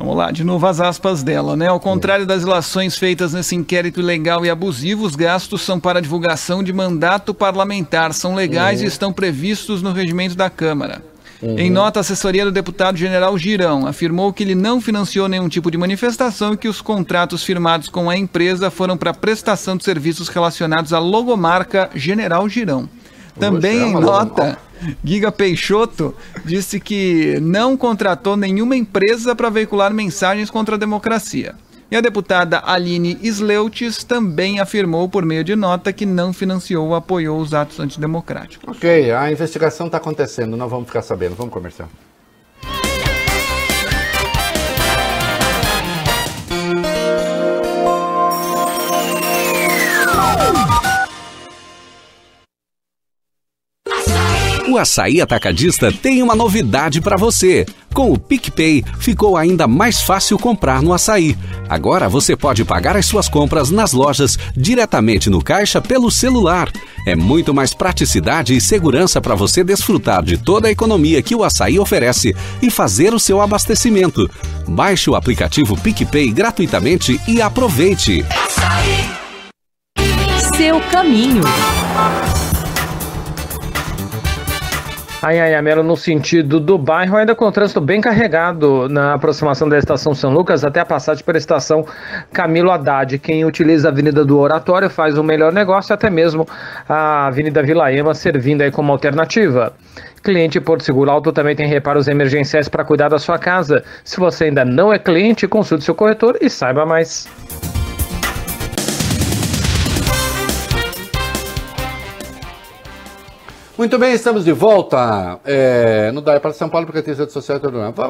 Vamos lá, de novo as aspas dela, né? Ao contrário das ilações feitas nesse inquérito ilegal e abusivo, os gastos são para divulgação de mandato parlamentar, são legais uhum. e estão previstos no regimento da Câmara. Uhum. Em nota, a assessoria do deputado general Girão afirmou que ele não financiou nenhum tipo de manifestação e que os contratos firmados com a empresa foram para prestação de serviços relacionados à logomarca General Girão. Também em nota, Giga Peixoto disse que não contratou nenhuma empresa para veicular mensagens contra a democracia. E a deputada Aline Sleutis também afirmou por meio de nota que não financiou ou apoiou os atos antidemocráticos. Ok, a investigação está acontecendo, não vamos ficar sabendo. Vamos comercial. O Açaí Atacadista tem uma novidade para você. Com o PicPay, ficou ainda mais fácil comprar no açaí. Agora você pode pagar as suas compras nas lojas diretamente no caixa pelo celular. É muito mais praticidade e segurança para você desfrutar de toda a economia que o açaí oferece e fazer o seu abastecimento. Baixe o aplicativo PicPay gratuitamente e aproveite. Seu caminho. Anhanhamelo no sentido do bairro, ainda com trânsito bem carregado na aproximação da estação São Lucas até a passagem pela estação Camilo Haddad. Quem utiliza a Avenida do Oratório faz o melhor negócio, até mesmo a Avenida Vila Ema servindo aí como alternativa. Cliente Porto Seguro Alto também tem reparos emergenciais para cuidar da sua casa. Se você ainda não é cliente, consulte seu corretor e saiba mais. Muito bem, estamos de volta. É, não dá para São Paulo porque tem redes sociais.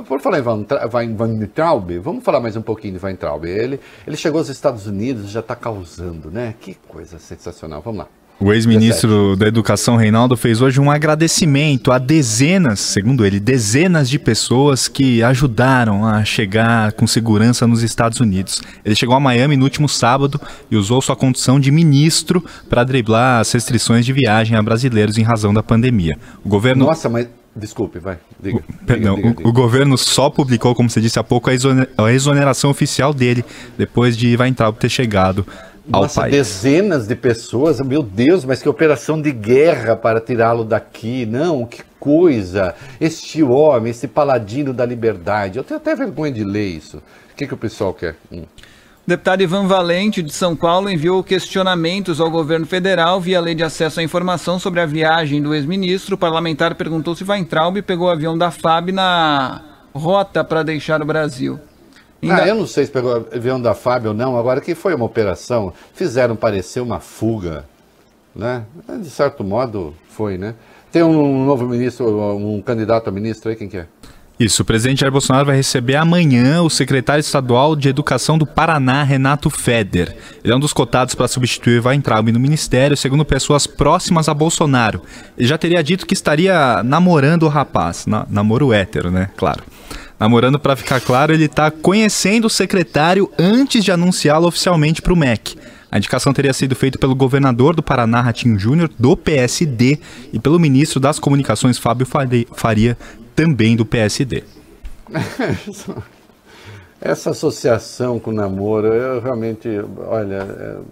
Por falar em Van, Van Traub, vamos falar mais um pouquinho de Van Traub. Ele, ele chegou aos Estados Unidos e já está causando, né? Que coisa sensacional. Vamos lá. O ex-ministro da Educação, Reinaldo, fez hoje um agradecimento a dezenas, segundo ele, dezenas de pessoas que ajudaram a chegar com segurança nos Estados Unidos. Ele chegou a Miami no último sábado e usou sua condição de ministro para driblar as restrições de viagem a brasileiros em razão da pandemia. O governo. Nossa, mas Desculpe, vai. Diga, o, perdão, diga, diga, o, o, governo só publicou, como você disse há pouco, a exoneração oficial dele, depois de Weintraub ter chegado nossa, dezenas de pessoas, meu Deus, mas que operação de guerra para tirá-lo daqui. Não, que coisa. Este homem, esse paladino da liberdade. Eu tenho até vergonha de ler isso. O que, que o pessoal quer? Hum. O deputado Ivan Valente, de São Paulo, enviou questionamentos ao governo federal via lei de acesso à informação sobre a viagem do ex-ministro. O parlamentar perguntou se Weintraub pegou o avião da FAB na rota para deixar o Brasil. Ainda... Ah, eu não sei se pegou avião da FAB ou não, agora que foi uma operação, fizeram parecer uma fuga, né? De certo modo, foi, né? Tem um novo ministro, um candidato a ministro aí, quem que é? Isso, o presidente Jair Bolsonaro vai receber amanhã o secretário estadual de Educação do Paraná, Renato Feder. Ele é um dos cotados para substituir Weintraub no ministério, segundo pessoas próximas a Bolsonaro. Ele já teria dito que estaria namorando o rapaz, na, namoro hétero, né? Claro. Namorando, para ficar claro, ele está conhecendo o secretário antes de anunciá-lo oficialmente para o MEC. A indicação teria sido feita pelo governador do Paraná, Ratinho Júnior, do PSD, e pelo ministro das Comunicações, Fábio Faria, também do PSD. Essa associação com o namoro, eu realmente, olha,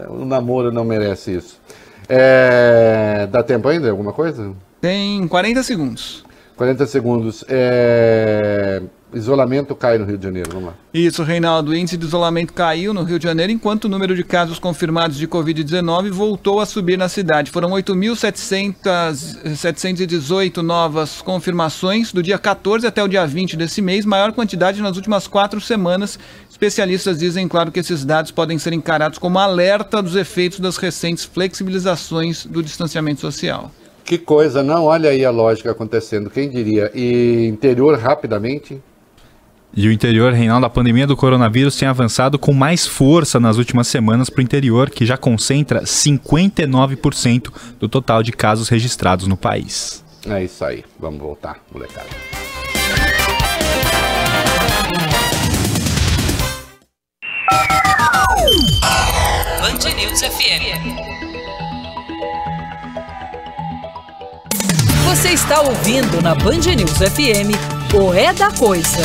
é, o namoro não merece isso. É, dá tempo ainda? Alguma coisa? Tem 40 segundos. 40 segundos. É... Isolamento cai no Rio de Janeiro, vamos lá. Isso, Reinaldo. O índice de isolamento caiu no Rio de Janeiro, enquanto o número de casos confirmados de Covid-19 voltou a subir na cidade. Foram 8.718 novas confirmações do dia 14 até o dia 20 desse mês, maior quantidade nas últimas quatro semanas. Especialistas dizem, claro, que esses dados podem ser encarados como alerta dos efeitos das recentes flexibilizações do distanciamento social. Que coisa, não? Olha aí a lógica acontecendo. Quem diria? E interior rapidamente? E o interior, Reinaldo, a pandemia do coronavírus tem avançado com mais força nas últimas semanas para o interior, que já concentra 59% do total de casos registrados no país. É isso aí. Vamos voltar, molecada. Band News FM. Você está ouvindo na Band News FM o É da Coisa.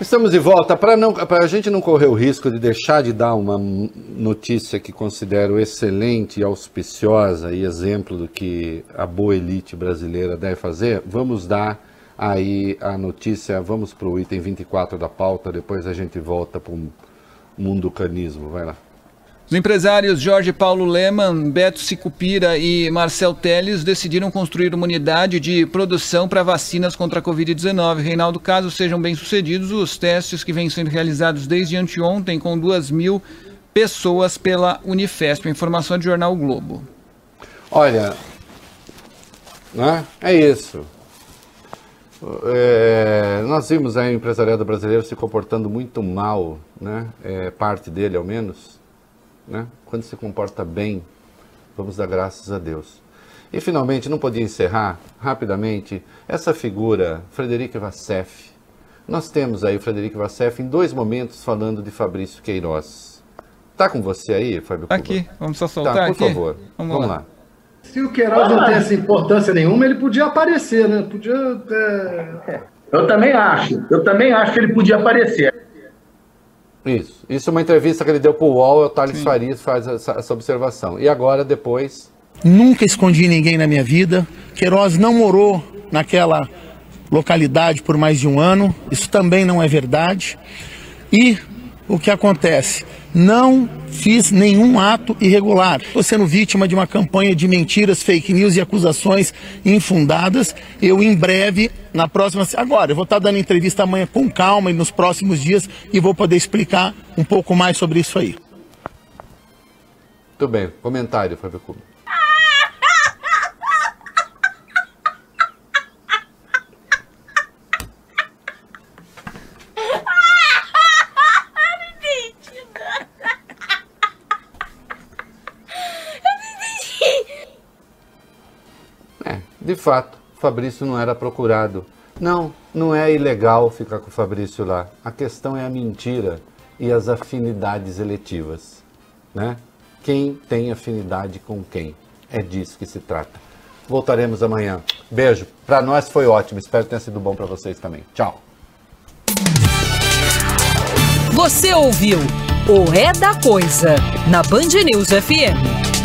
Estamos de volta. Para a gente não correr o risco de deixar de dar uma notícia que considero excelente, auspiciosa e exemplo do que a boa elite brasileira deve fazer, vamos dar aí a notícia. Vamos para o item 24 da pauta, depois a gente volta para o mundocanismo. Vai lá. Os empresários Jorge Paulo Leman, Beto Sicupira e Marcel Teles decidiram construir uma unidade de produção para vacinas contra a Covid-19. Reinaldo, caso sejam bem-sucedidos, os testes que vêm sendo realizados desde anteontem com duas mil pessoas pela Unifesp. Informação do jornal Globo. Olha, né? é isso. É, nós vimos aí o empresariado brasileiro se comportando muito mal, né? É, parte dele ao menos, né? Quando se comporta bem, vamos dar graças a Deus. E finalmente, não podia encerrar rapidamente essa figura, Frederico Vassef. Nós temos aí o Frederico Vassef em dois momentos falando de Fabrício Queiroz. Tá com você aí, Fábio? Aqui, vamos só soltar tá, por aqui. favor. Vamos, vamos lá. lá. Se o Queiroz não tem essa importância nenhuma, ele podia aparecer, né? Podia. É... Eu também acho. Eu também acho que ele podia aparecer. Isso. Isso é uma entrevista que ele deu para o UOL, o Thales Farias faz essa, essa, observação. E agora, depois. Nunca escondi ninguém na minha vida. Queiroz não morou naquela localidade por mais de um ano. Isso também não é verdade. E o que acontece? Não fiz nenhum ato irregular. Estou sendo vítima de uma campanha de mentiras, fake news e acusações infundadas. Eu, em breve, na próxima. Agora, eu vou estar dando entrevista amanhã com calma e nos próximos dias e vou poder explicar um pouco mais sobre isso aí. Tudo bem, comentário, Fábio Cuba. De fato, Fabrício não era procurado. Não, não é ilegal ficar com Fabrício lá. A questão é a mentira e as afinidades eletivas, né? Quem tem afinidade com quem? É disso que se trata. Voltaremos amanhã. Beijo. Para nós foi ótimo. Espero que tenha sido bom para vocês também. Tchau. Você ouviu o É da Coisa na Band News FM.